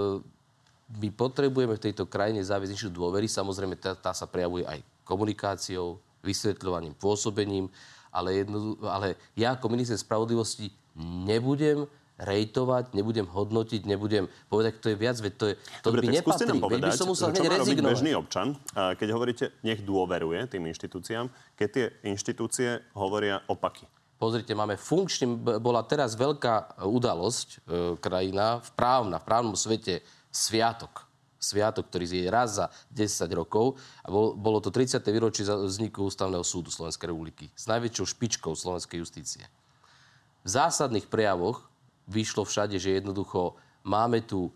my potrebujeme v tejto krajine záviesť nižšiu dôvery. Samozrejme, tá, tá sa prejavuje aj komunikáciou, vysvetľovaním, pôsobením, ale, jedno, ale ja ako minister spravodlivosti nebudem rejtovať, nebudem hodnotiť, nebudem povedať, kto je viac, veď to, je, to Dobre, by nepatrí. Nám povedať, by som musel robiť bežný občan, keď hovoríte, nech dôveruje tým inštitúciám, keď tie inštitúcie hovoria opaky. Pozrite, máme funkčný, bola teraz veľká udalosť, e, krajina, v právna, v právnom svete, sviatok. Sviatok, ktorý je raz za 10 rokov. A bol, bolo to 30. výročie vzniku Ústavného súdu Slovenskej republiky s najväčšou špičkou slovenskej justície. V zásadných prejavoch vyšlo všade, že jednoducho máme tu e,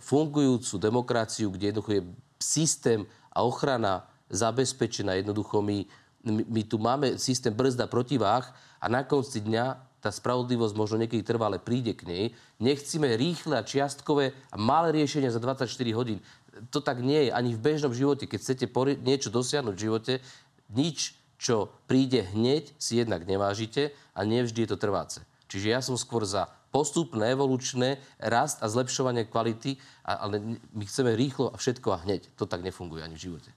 fungujúcu demokraciu, kde jednoducho je systém a ochrana zabezpečená. Jednoducho my, my, my tu máme systém brzda protiváh a na konci dňa tá spravodlivosť možno niekedy trvá, ale príde k nej. Nechcíme rýchle a čiastkové a malé riešenia za 24 hodín. To tak nie je ani v bežnom živote. Keď chcete pori- niečo dosiahnuť v živote, nič, čo príde hneď, si jednak nevážite a nevždy je to trváce. Čiže ja som skôr za postupné, evolučné, rast a zlepšovanie kvality, ale my chceme rýchlo a všetko a hneď. To tak nefunguje ani v živote.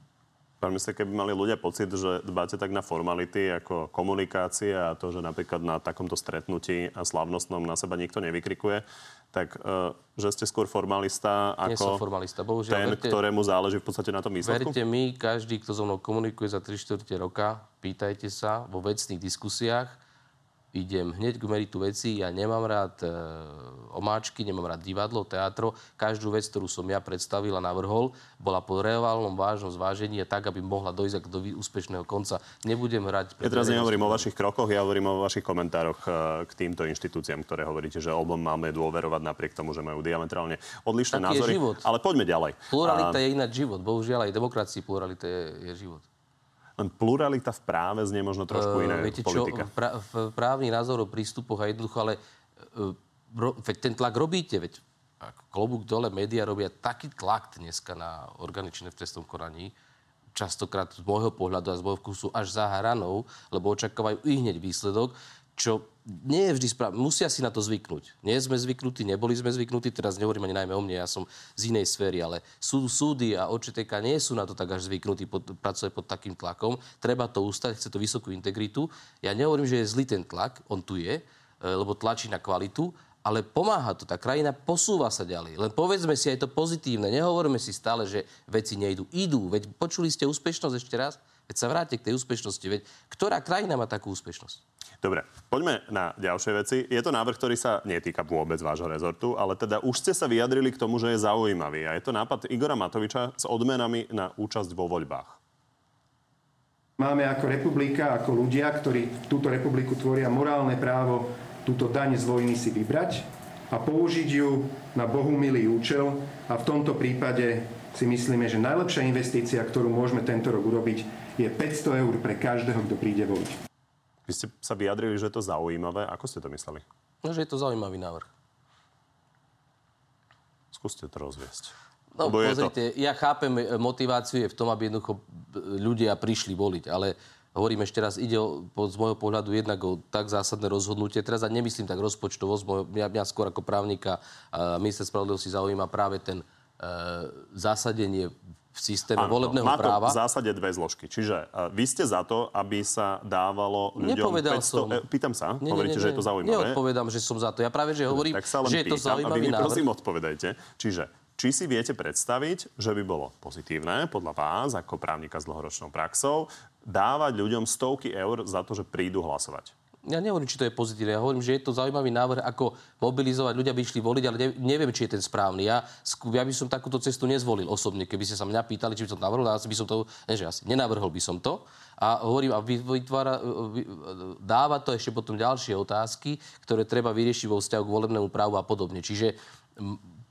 Pán minister, keby mali ľudia pocit, že dbáte tak na formality ako komunikácia a to, že napríklad na takomto stretnutí a slavnostnom na seba nikto nevykrikuje, tak uh, že ste skôr formalista ako Nie som formalista, bohužiaľ. ten, verte, ktorému záleží v podstate na tom výsledku? Verte mi, každý, kto so mnou komunikuje za 3 čtvrte roka, pýtajte sa vo vecných diskusiách, idem hneď k meritu veci. Ja nemám rád e, omáčky, nemám rád divadlo, teatro. Každú vec, ktorú som ja predstavil a navrhol, bola po reálnom vážnom zvážení a tak, aby mohla dojsť do úspešného konca. Nebudem hrať... Ja teraz nehovorím o vašich krokoch, ja hovorím o vašich komentároch e, k týmto inštitúciám, ktoré hovoríte, že obom máme dôverovať napriek tomu, že majú diametrálne odlišné Taký názory. Je život. Ale poďme ďalej. Pluralita a... je ináč život. Bohužiaľ aj demokracii pluralita je, je život. Len pluralita v práve znie možno trošku iné uh, viete politika. Čo, pra, v právnych názoroch, prístupoch a jednoducho, ale uh, ro, veď ten tlak robíte, veď klobúk dole, médiá robia taký tlak dneska na organičné v trestnom konaní, častokrát z môjho pohľadu a z môjho vkusu až za hranou, lebo očakávajú i hneď výsledok, čo nie je vždy správne. Musia si na to zvyknúť. Nie sme zvyknutí, neboli sme zvyknutí, teraz nehovorím ani najmä o mne, ja som z inej sféry, ale sú, súdy a OČTK nie sú na to tak až zvyknutí pod, pracovať pod takým tlakom. Treba to ustať, chce to vysokú integritu. Ja nehovorím, že je zlý ten tlak, on tu je, e, lebo tlačí na kvalitu, ale pomáha to. Tá krajina posúva sa ďalej. Len povedzme si aj to pozitívne. Nehovoríme si stále, že veci nejdú. Idú. Veď počuli ste úspešnosť ešte raz? Veď sa vráte k tej úspešnosti. Veď ktorá krajina má takú úspešnosť? Dobre, poďme na ďalšie veci. Je to návrh, ktorý sa netýka vôbec vášho rezortu, ale teda už ste sa vyjadrili k tomu, že je zaujímavý. A je to nápad Igora Matoviča s odmenami na účasť vo voľbách. Máme ako republika, ako ľudia, ktorí túto republiku tvoria morálne právo túto daň z vojny si vybrať a použiť ju na bohumilý účel a v tomto prípade si myslíme, že najlepšia investícia, ktorú môžeme tento rok urobiť, je 500 eur pre každého, kto príde voliť. Vy ste sa vyjadrili, že je to zaujímavé. Ako ste to mysleli? No, že je to zaujímavý návrh. Skúste to rozviesť. No, Lebo pozrite, to... ja chápem, e, motiváciu je v tom, aby jednoducho e, ľudia prišli voliť, ale hovorím ešte raz, ide o, z môjho pohľadu jednak o tak zásadné rozhodnutie. Teraz a nemyslím tak rozpočtovo, mňa, mňa skôr ako právnika a minister spravodlivosti zaujíma práve ten e, zásadenie v systéme ano, volebného má práva. to v zásade dve zložky. Čiže uh, vy ste za to, aby sa dávalo ľuďom Nepovedal 500... som. E, pýtam sa, nie, hovoríte, nie, nie, že je to zaujímavé. Neodpovedám, že som za to. Ja práve, že hovorím, tak sa len že je to pýtam, zaujímavý a vy mi prosím odpovedajte. Čiže či si viete predstaviť, že by bolo pozitívne, podľa vás, ako právnika s dlhoročnou praxou, dávať ľuďom stovky eur za to, že prídu hlasovať? Ja nehovorím, či to je pozitívne. Ja hovorím, že je to zaujímavý návrh, ako mobilizovať ľudia, by išli voliť, ale neviem, či je ten správny. Ja, ja by som takúto cestu nezvolil osobne. Keby ste sa mňa pýtali, či by som navrhol, asi by som to, ne, že asi nenavrhol by som to. A hovorím, a vytvára, dáva to ešte potom ďalšie otázky, ktoré treba vyriešiť vo vzťahu k volebnému právu a podobne. Čiže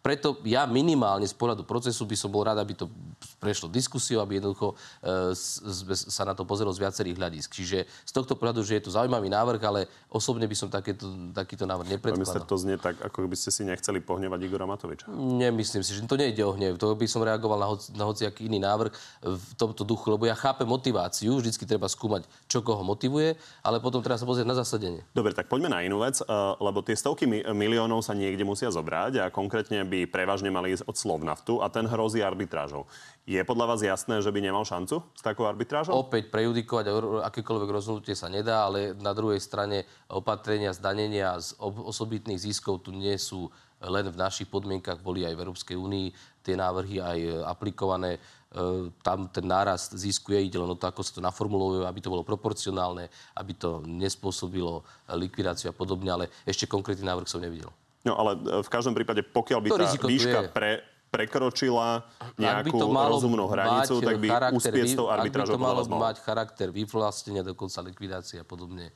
preto ja minimálne z pohľadu procesu by som bol rád, aby to prešlo diskusiu, aby jednoducho e, sa na to pozrelo z viacerých hľadisk. Čiže z tohto pohľadu, že je to zaujímavý návrh, ale osobne by som takéto, takýto návrh nepredkladal. Minister, to znie tak, ako by ste si nechceli pohnevať Igora Matoviča. Nemyslím si, že to nejde o hnev. To by som reagoval na, hoci, na hociaký iný návrh v tomto duchu, lebo ja chápem motiváciu, vždycky treba skúmať, čo koho motivuje, ale potom treba sa pozrieť na zasadenie. Dobre, tak poďme na inú vec, e, lebo tie stovky miliónov sa niekde musia zobrať a konkrétne by prevažne mali ísť od Slovnaftu a ten hrozí arbitrážou. Je podľa vás jasné, že by nemal šancu s takou arbitrážou? Opäť prejudikovať akékoľvek rozhodnutie sa nedá, ale na druhej strane opatrenia zdanenia z osobitných ziskov tu nie sú len v našich podmienkach, boli aj v Európskej únii tie návrhy aj aplikované. E, tam ten nárast zisku je, ide len o to, ako sa to naformulovuje, aby to bolo proporcionálne, aby to nespôsobilo likvidáciu a podobne, ale ešte konkrétny návrh som nevidel. No ale e, v každom prípade, pokiaľ by to tá výška pre, prekročila nejakú rozumnú hranicu, tak by uspieť s tou arbitrážou Ak by to malo mať charakter vyvlastnenia, dokonca likvidácie a podobne,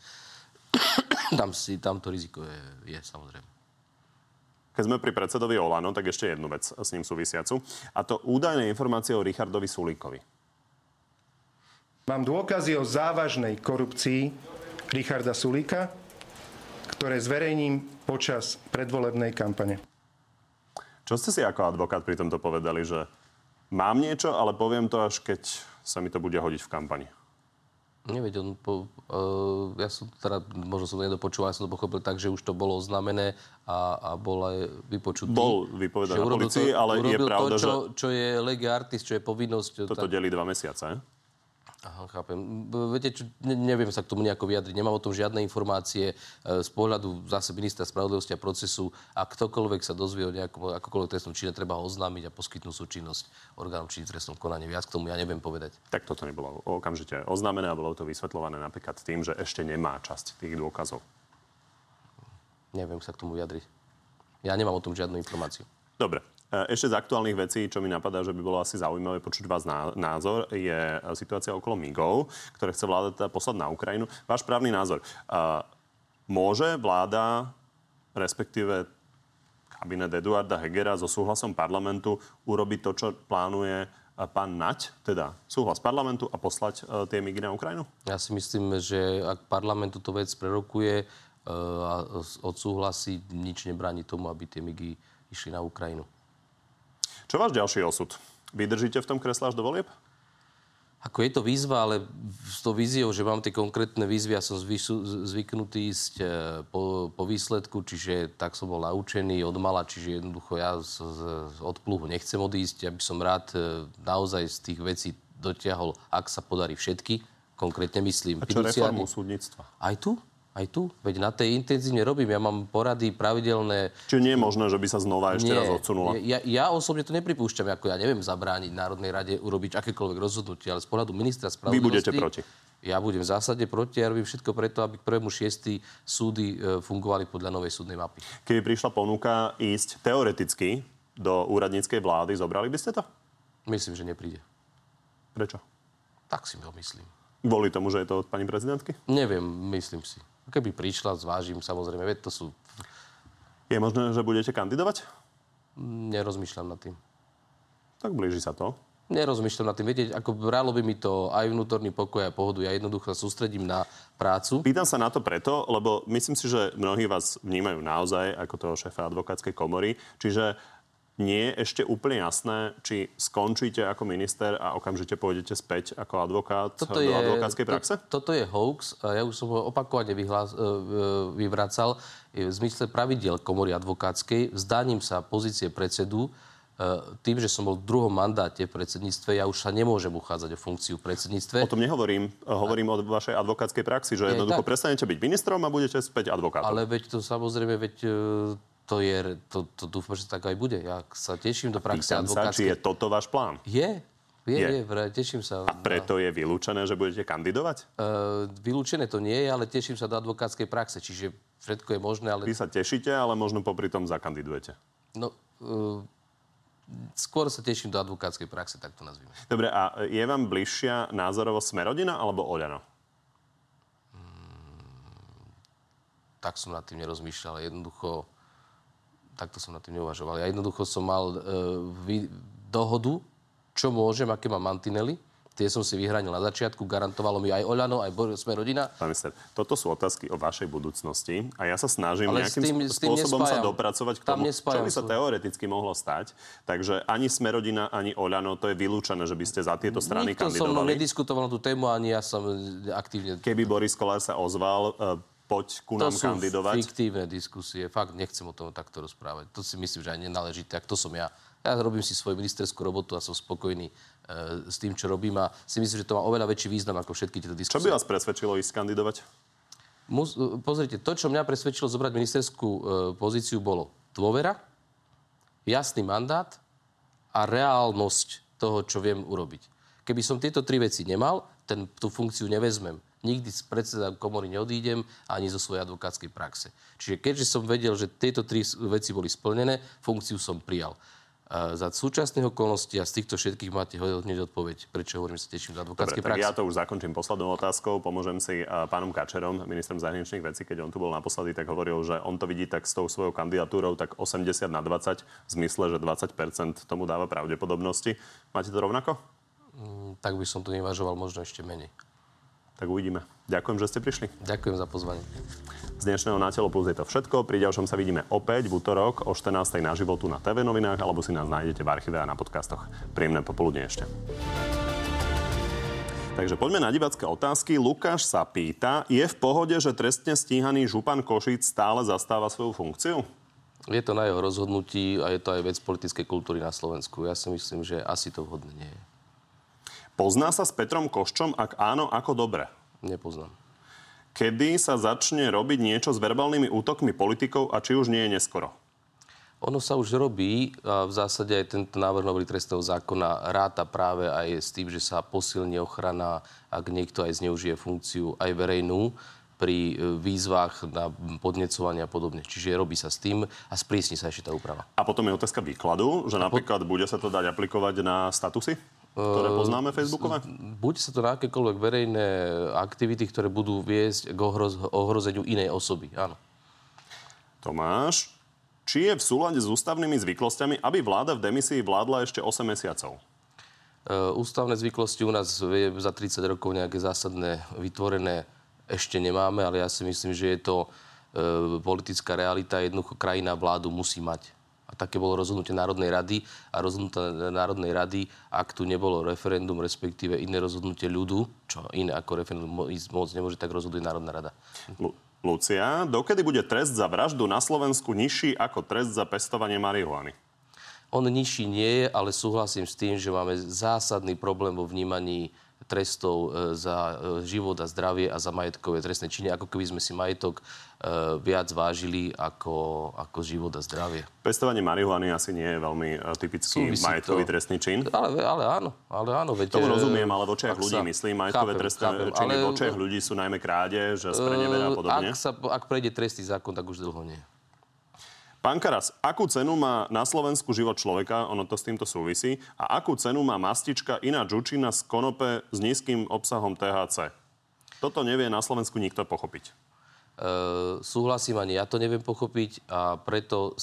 tam, si, tam to riziko je, je samozrejme. Keď sme pri predsedovi Olano, tak ešte jednu vec s ním súvisiacu. A to údajné informácie o Richardovi Sulíkovi. Mám dôkazy o závažnej korupcii Richarda Sulíka, ktoré zverejním počas predvolebnej kampane. Čo ste si ako advokát pri tomto povedali, že mám niečo, ale poviem to až keď sa mi to bude hodiť v kampani? Neveď, on po, uh, ja som teda, možno som to nedopočúval, ja som to pochopil tak, že už to bolo oznámené a, a bol aj vypočutý. Bol vypovedaný na policii, ale je pravda, to, čo, že... čo je lege čo je povinnosť... Toto tak... delí dva mesiace, Aha, chápem. Viete, čo, ne, neviem sa k tomu nejako vyjadriť. Nemám o tom žiadne informácie. E, z pohľadu zase ministra spravodlivosti a procesu, a ktokoľvek sa dozvie o nejakom akokoľvek trestnom čine, treba ho oznámiť a poskytnúť súčinnosť orgánom či trestnom konaní. Viac k tomu ja neviem povedať. Tak toto nebolo okamžite oznámené a bolo to vysvetľované napríklad tým, že ešte nemá časť tých dôkazov. Neviem sa k tomu vyjadriť. Ja nemám o tom žiadnu informáciu. Dobre. E, ešte z aktuálnych vecí, čo mi napadá, že by bolo asi zaujímavé počuť vás názor, je situácia okolo MIGov, ktoré chce vláda teda poslať na Ukrajinu. Váš právny názor. E, môže vláda, respektíve kabinet Eduarda Hegera so súhlasom parlamentu urobiť to, čo plánuje pán Nať, teda súhlas parlamentu a poslať e, tie migy na Ukrajinu? Ja si myslím, že ak parlament túto vec prerokuje a odsúhlasí, nič nebráni tomu, aby tie migy išli na Ukrajinu. Čo váš ďalší osud? Vydržíte v tom kresle až do volieb? Ako je to výzva, ale s tou víziou, že mám tie konkrétne výzvy, ja som zvyšu, zvyknutý ísť e, po, po výsledku, čiže tak som bol naučený od mala, čiže jednoducho ja z, z, od pluhu nechcem odísť, ja by som rád e, naozaj z tých vecí dotiahol, ak sa podarí všetky, konkrétne myslím. A čo reformu súdnictva? Aj tu? Aj tu? Veď na tej intenzívne robím. Ja mám porady pravidelné. Čiže nie je možné, že by sa znova ešte raz odsunula? Ja, ja osobne to nepripúšťam. Ako ja neviem zabrániť Národnej rade urobiť akékoľvek rozhodnutie, ale z pohľadu ministra spravodlivosti... Vy budete proti? Ja budem v zásade proti a robím všetko preto, aby k prvému šiestý súdy e, fungovali podľa novej súdnej mapy. Keby prišla ponuka ísť teoreticky do úradníckej vlády, zobrali by ste to? Myslím, že nepríde. Prečo? Tak si to myslím. Kvôli tomu, že je to od pani prezidentky? Neviem, myslím si. Keby prišla, zvážim samozrejme. Veď to sú... Je možné, že budete kandidovať? Nerozmýšľam nad tým. Tak blíži sa to. Nerozmýšľam nad tým. Viete, ako bralo by mi to aj vnútorný pokoj a pohodu. Ja jednoducho sa sústredím na prácu. Pýtam sa na to preto, lebo myslím si, že mnohí vás vnímajú naozaj ako toho šéfa advokátskej komory. Čiže nie je ešte úplne jasné, či skončíte ako minister a okamžite pôjdete späť ako advokát Toto do je, advokátskej praxe? To, toto je hoax. a Ja už som ho opakovane vyhlás, e, e, vyvracal. V zmysle pravidiel komory advokátskej vzdaním sa pozície predsedu e, tým, že som bol v druhom mandáte v predsedníctve, ja už sa nemôžem uchádzať o funkciu v predsedníctve. O tom nehovorím. Hovorím o vašej advokátskej praxi, že Je, jednoducho tak. prestanete byť ministrom a budete späť advokátom. Ale veď to samozrejme, veď to je, to, to dúfam, že tak aj bude. Ja sa teším do praxe sa, či je advokátskej. toto váš plán. Je, je, Je. je, vraj, teším sa. A preto je vylúčené, že budete kandidovať? Uh, vylúčené to nie je, ale teším sa do advokátskej praxe, čiže všetko je možné, ale Vy sa tešíte, ale možno popri tom zakandidujete. no, uh, skôr sa teším do advokátskej praxe, tak to nazvime. Dobre, a je vám bližšia názorovo Smerodina alebo Oľano? Tak som nad tým nerozmýšľal. Jednoducho, takto som nad tým neuvažoval. Ja jednoducho som mal uh, vy, dohodu, čo môžem, aké mám mantinely. Tie som si vyhranil na začiatku, garantovalo mi aj Oľano, aj Bo- Sme rodina. Pán minister, toto sú otázky o vašej budúcnosti a ja sa snažím Ale nejakým s tým- s tým spôsobom sa nespájam. dopracovať k tomu, čo by sa teoreticky mohlo stať. Takže ani Smerodina, ani Oľano, to je vylúčené, že by ste za tieto strany Nikto kandidovali. nediskutoval na tú tému, ani ja som e, aktívne... Keby Boris Kolár sa ozval, e, poď ku To nám sú kandidovať. fiktívne diskusie. Fakt nechcem o tom takto rozprávať. To si myslím, že aj nenáležité. Tak to som ja. Ja robím si svoju ministerskú robotu a som spokojný e, s tým, čo robím a si myslím, že to má oveľa väčší význam ako všetky tieto Čo diskusie. by vás presvedčilo ísť kandidovať? Mus, e, pozrite, to, čo mňa presvedčilo zobrať ministerskú e, pozíciu, bolo dôvera, jasný mandát a reálnosť toho, čo viem urobiť. Keby som tieto tri veci nemal, ten, tú funkciu nevezmem. Nikdy z predseda komory neodídem ani zo svojej advokátskej praxe. Čiže keďže som vedel, že tieto tri veci boli splnené, funkciu som prijal. A za súčasných okolností a z týchto všetkých máte hneď odpoveď, prečo hovorím, že sa teším Dobre, advokátskej praxe. ja to už zakončím poslednou otázkou. Pomôžem si a, pánom Kačerom, ministrom zahraničných vecí. Keď on tu bol naposledy, tak hovoril, že on to vidí tak s tou svojou kandidatúrou tak 80 na 20, v zmysle, že 20% tomu dáva pravdepodobnosti. Máte to rovnako? Tak by som to nevažoval možno ešte menej. Tak uvidíme. Ďakujem, že ste prišli. Ďakujem za pozvanie. Z dnešného Na telo plus je to všetko. Pri ďalšom sa vidíme opäť v útorok o 14. na životu na TV novinách alebo si nás nájdete v archíve a na podcastoch. Príjemné popoludne ešte. Takže poďme na divacké otázky. Lukáš sa pýta, je v pohode, že trestne stíhaný župan Košic stále zastáva svoju funkciu? Je to na jeho rozhodnutí a je to aj vec politickej kultúry na Slovensku. Ja si myslím, že asi to vhodné nie je. Pozná sa s Petrom Koščom? Ak áno, ako dobre? Nepoznám. Kedy sa začne robiť niečo s verbálnymi útokmi politikov a či už nie je neskoro? Ono sa už robí a v zásade aj tento návrh novely trestného zákona ráta práve aj s tým, že sa posilní ochrana, ak niekto aj zneužije funkciu aj verejnú pri e, výzvach na podnecovanie a podobne. Čiže robí sa s tým a sprísni sa ešte tá úprava. A potom je otázka výkladu, že napríklad bude sa to dať aplikovať na statusy, ktoré poznáme Facebookové? Buď sa to na akékoľvek verejné aktivity, ktoré budú viesť k ohroz- ohrozeniu inej osoby. Áno. Tomáš, či je v súlade s ústavnými zvyklosťami, aby vláda v demisii vládla ešte 8 mesiacov? E, Ústavné zvyklosti u nás je za 30 rokov nejaké zásadné vytvorené ešte nemáme, ale ja si myslím, že je to e, politická realita. Jednoducho krajina vládu musí mať. Také bolo rozhodnutie Národnej rady a rozhodnutie Národnej rady, ak tu nebolo referendum, respektíve iné rozhodnutie ľudu, čo iné ako referendum môcť nemôže, tak rozhoduje Národná rada. Lu- Lucia, dokedy bude trest za vraždu na Slovensku nižší ako trest za pestovanie marihuany? On nižší nie je, ale súhlasím s tým, že máme zásadný problém vo vnímaní trestov e, za e, život a zdravie a za majetkové trestné činy, ako keby sme si majetok e, viac vážili ako, ako život a zdravie. Pestovanie marihuany asi nie je veľmi typický Súvisí majetkový to. trestný čin. Ale, ale áno, ale áno. Veď, Tomu rozumiem, ale v očiach ľudí sa... myslím, majetkové chápem, trestné chápem, činy ale... v očiach ľudí sú najmä krádež, sprenevera a podobne. Ak, sa, ak prejde trestný zákon, tak už dlho nie. Pán Karas, akú cenu má na Slovensku život človeka, ono to s týmto súvisí, a akú cenu má mastička iná džučina z konope s nízkym obsahom THC? Toto nevie na Slovensku nikto pochopiť. Uh, súhlasím, ani ja to neviem pochopiť a preto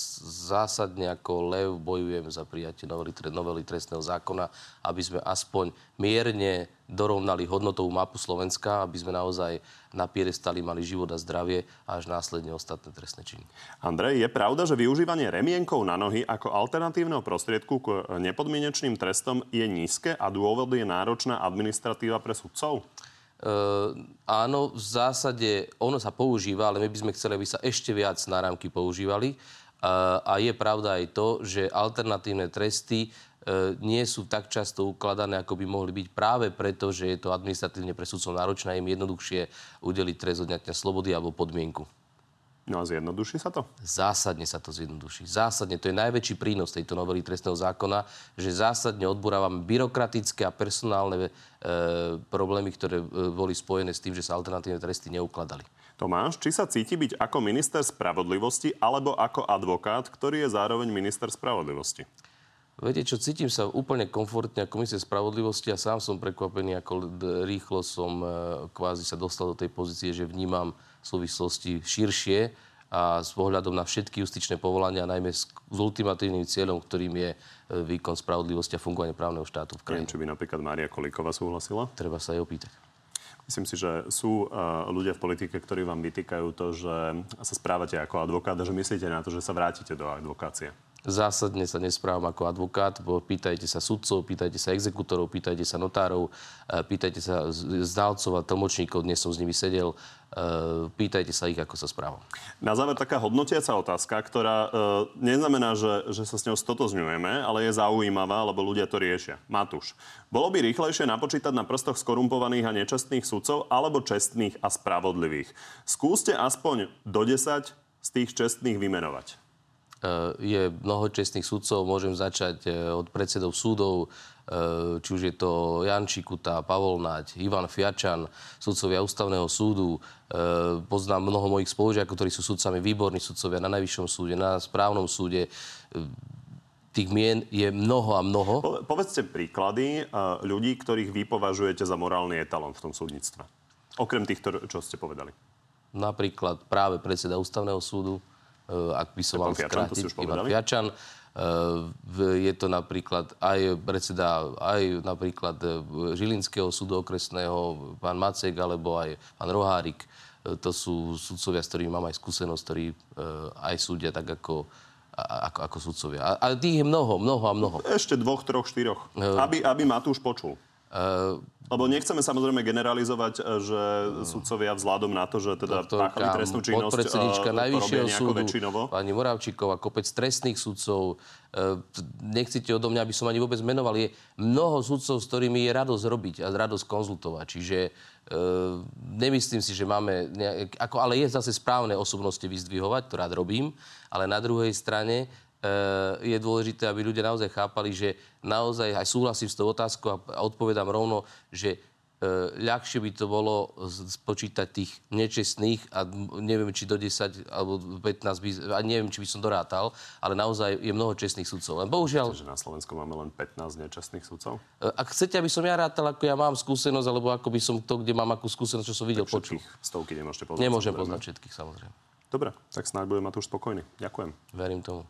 zásadne ako lev bojujem za prijatie novely, novely trestného zákona, aby sme aspoň mierne dorovnali hodnotovú mapu Slovenska, aby sme naozaj na piedestali mali život a zdravie a až následne ostatné trestné činy. Andrej, je pravda, že využívanie remienkov na nohy ako alternatívneho prostriedku k nepodmienečným trestom je nízke a dôvod je náročná administratíva pre sudcov? Uh, áno, v zásade ono sa používa, ale my by sme chceli, aby sa ešte viac náramky používali. Uh, a je pravda aj to, že alternatívne tresty uh, nie sú tak často ukladané, ako by mohli byť práve preto, že je to administratívne pre sudcov náročné a im jednoduchšie udeliť trest odňatia slobody alebo podmienku. No a zjednoduší sa to? Zásadne sa to zjednoduší. Zásadne. To je najväčší prínos tejto novely trestného zákona, že zásadne odburávame byrokratické a personálne e, problémy, ktoré e, boli spojené s tým, že sa alternatívne tresty neukladali. Tomáš, či sa cíti byť ako minister spravodlivosti alebo ako advokát, ktorý je zároveň minister spravodlivosti? Viete čo, cítim sa úplne komfortne ako minister spravodlivosti a sám som prekvapený, ako rýchlo som e, kvázi sa dostal do tej pozície, že vnímam súvislosti širšie a s pohľadom na všetky justičné povolania, najmä s, s ultimatívnym cieľom, ktorým je e, výkon spravodlivosti a fungovanie právneho štátu v krajine. Neviem, či by napríklad Mária Kolíková súhlasila? Treba sa jej opýtať. Myslím si, že sú uh, ľudia v politike, ktorí vám vytýkajú to, že sa správate ako advokát a že myslíte na to, že sa vrátite do advokácie. Zásadne sa nesprávam ako advokát, bo pýtajte sa sudcov, pýtajte sa exekutorov, pýtajte sa notárov, e, pýtajte sa znalcov a tlmočníkov, dnes som s nimi sedel, e, pýtajte sa ich, ako sa správam. Na záver taká hodnotiaca otázka, ktorá e, neznamená, že, že sa s ňou stotozňujeme, ale je zaujímavá, lebo ľudia to riešia. Matúš, bolo by rýchlejšie napočítať na prstoch skorumpovaných a nečestných sudcov alebo čestných a spravodlivých? Skúste aspoň do 10 z tých čestných vymenovať. Eh, je mnoho čestných sudcov. Môžem začať eh, od predsedov súdov, eh, či už je to Jan Čikuta, Pavol Naď, Ivan Fiačan, sudcovia ústavného súdu. Poznám mnoho mojich spolužiakov, ktorí sú sudcami, výborní sudcovia na Najvyššom súde, na správnom súde. Tých mien je mnoho a mnoho. Povedzte príklady ľudí, ktorých vy považujete za morálny etalon v tom súdnictve. Okrem tých, čo ste povedali. Napríklad práve predseda ústavného súdu, ak by som mal skrátiť, Ivan Fiačan. Eh, je to napríklad aj predseda aj napríklad eh, Žilinského súdu okresného, pán Macek, alebo aj pán Rohárik. To sú sudcovia, s ktorými mám aj skúsenosť, ktorí aj súdia tak ako ako, ako sudcovia. A, a tých je mnoho, mnoho a mnoho. Ešte dvoch, troch, štyroch. Uh, aby, aby Matúš počul. Uh, lebo nechceme samozrejme generalizovať, e, že sudcovia vzhľadom na to, že teda páchali trestnú činnosť, podpredsednička e, Najvyššieho súdu, väčšinovo. pani Moravčíková, kopec trestných sudcov, nechcete odo mňa, aby som ani vôbec menoval, je mnoho sudcov, s ktorými je radosť robiť a radosť konzultovať. Čiže nemyslím si, že máme... Nejak, ako, ale je zase správne osobnosti vyzdvihovať, to rád robím, ale na druhej strane je dôležité, aby ľudia naozaj chápali, že naozaj aj súhlasím s tou otázkou a odpovedám rovno, že ľahšie by to bolo spočítať tých nečestných a neviem, či do 10 alebo 15 by, a neviem, či by som dorátal, ale naozaj je mnoho čestných sudcov. Len bohužiaľ... Že na Slovensku máme len 15 nečestných sudcov? Ak chcete, aby som ja rátal, ako ja mám skúsenosť, alebo ako by som to, kde mám akú skúsenosť, čo som videl, počul. Stovky nemôžete poznať. Nemôžem poznať všetkých, samozrejme. Dobre, tak snáď bude Matúš spokojný. Ďakujem. Verím tomu.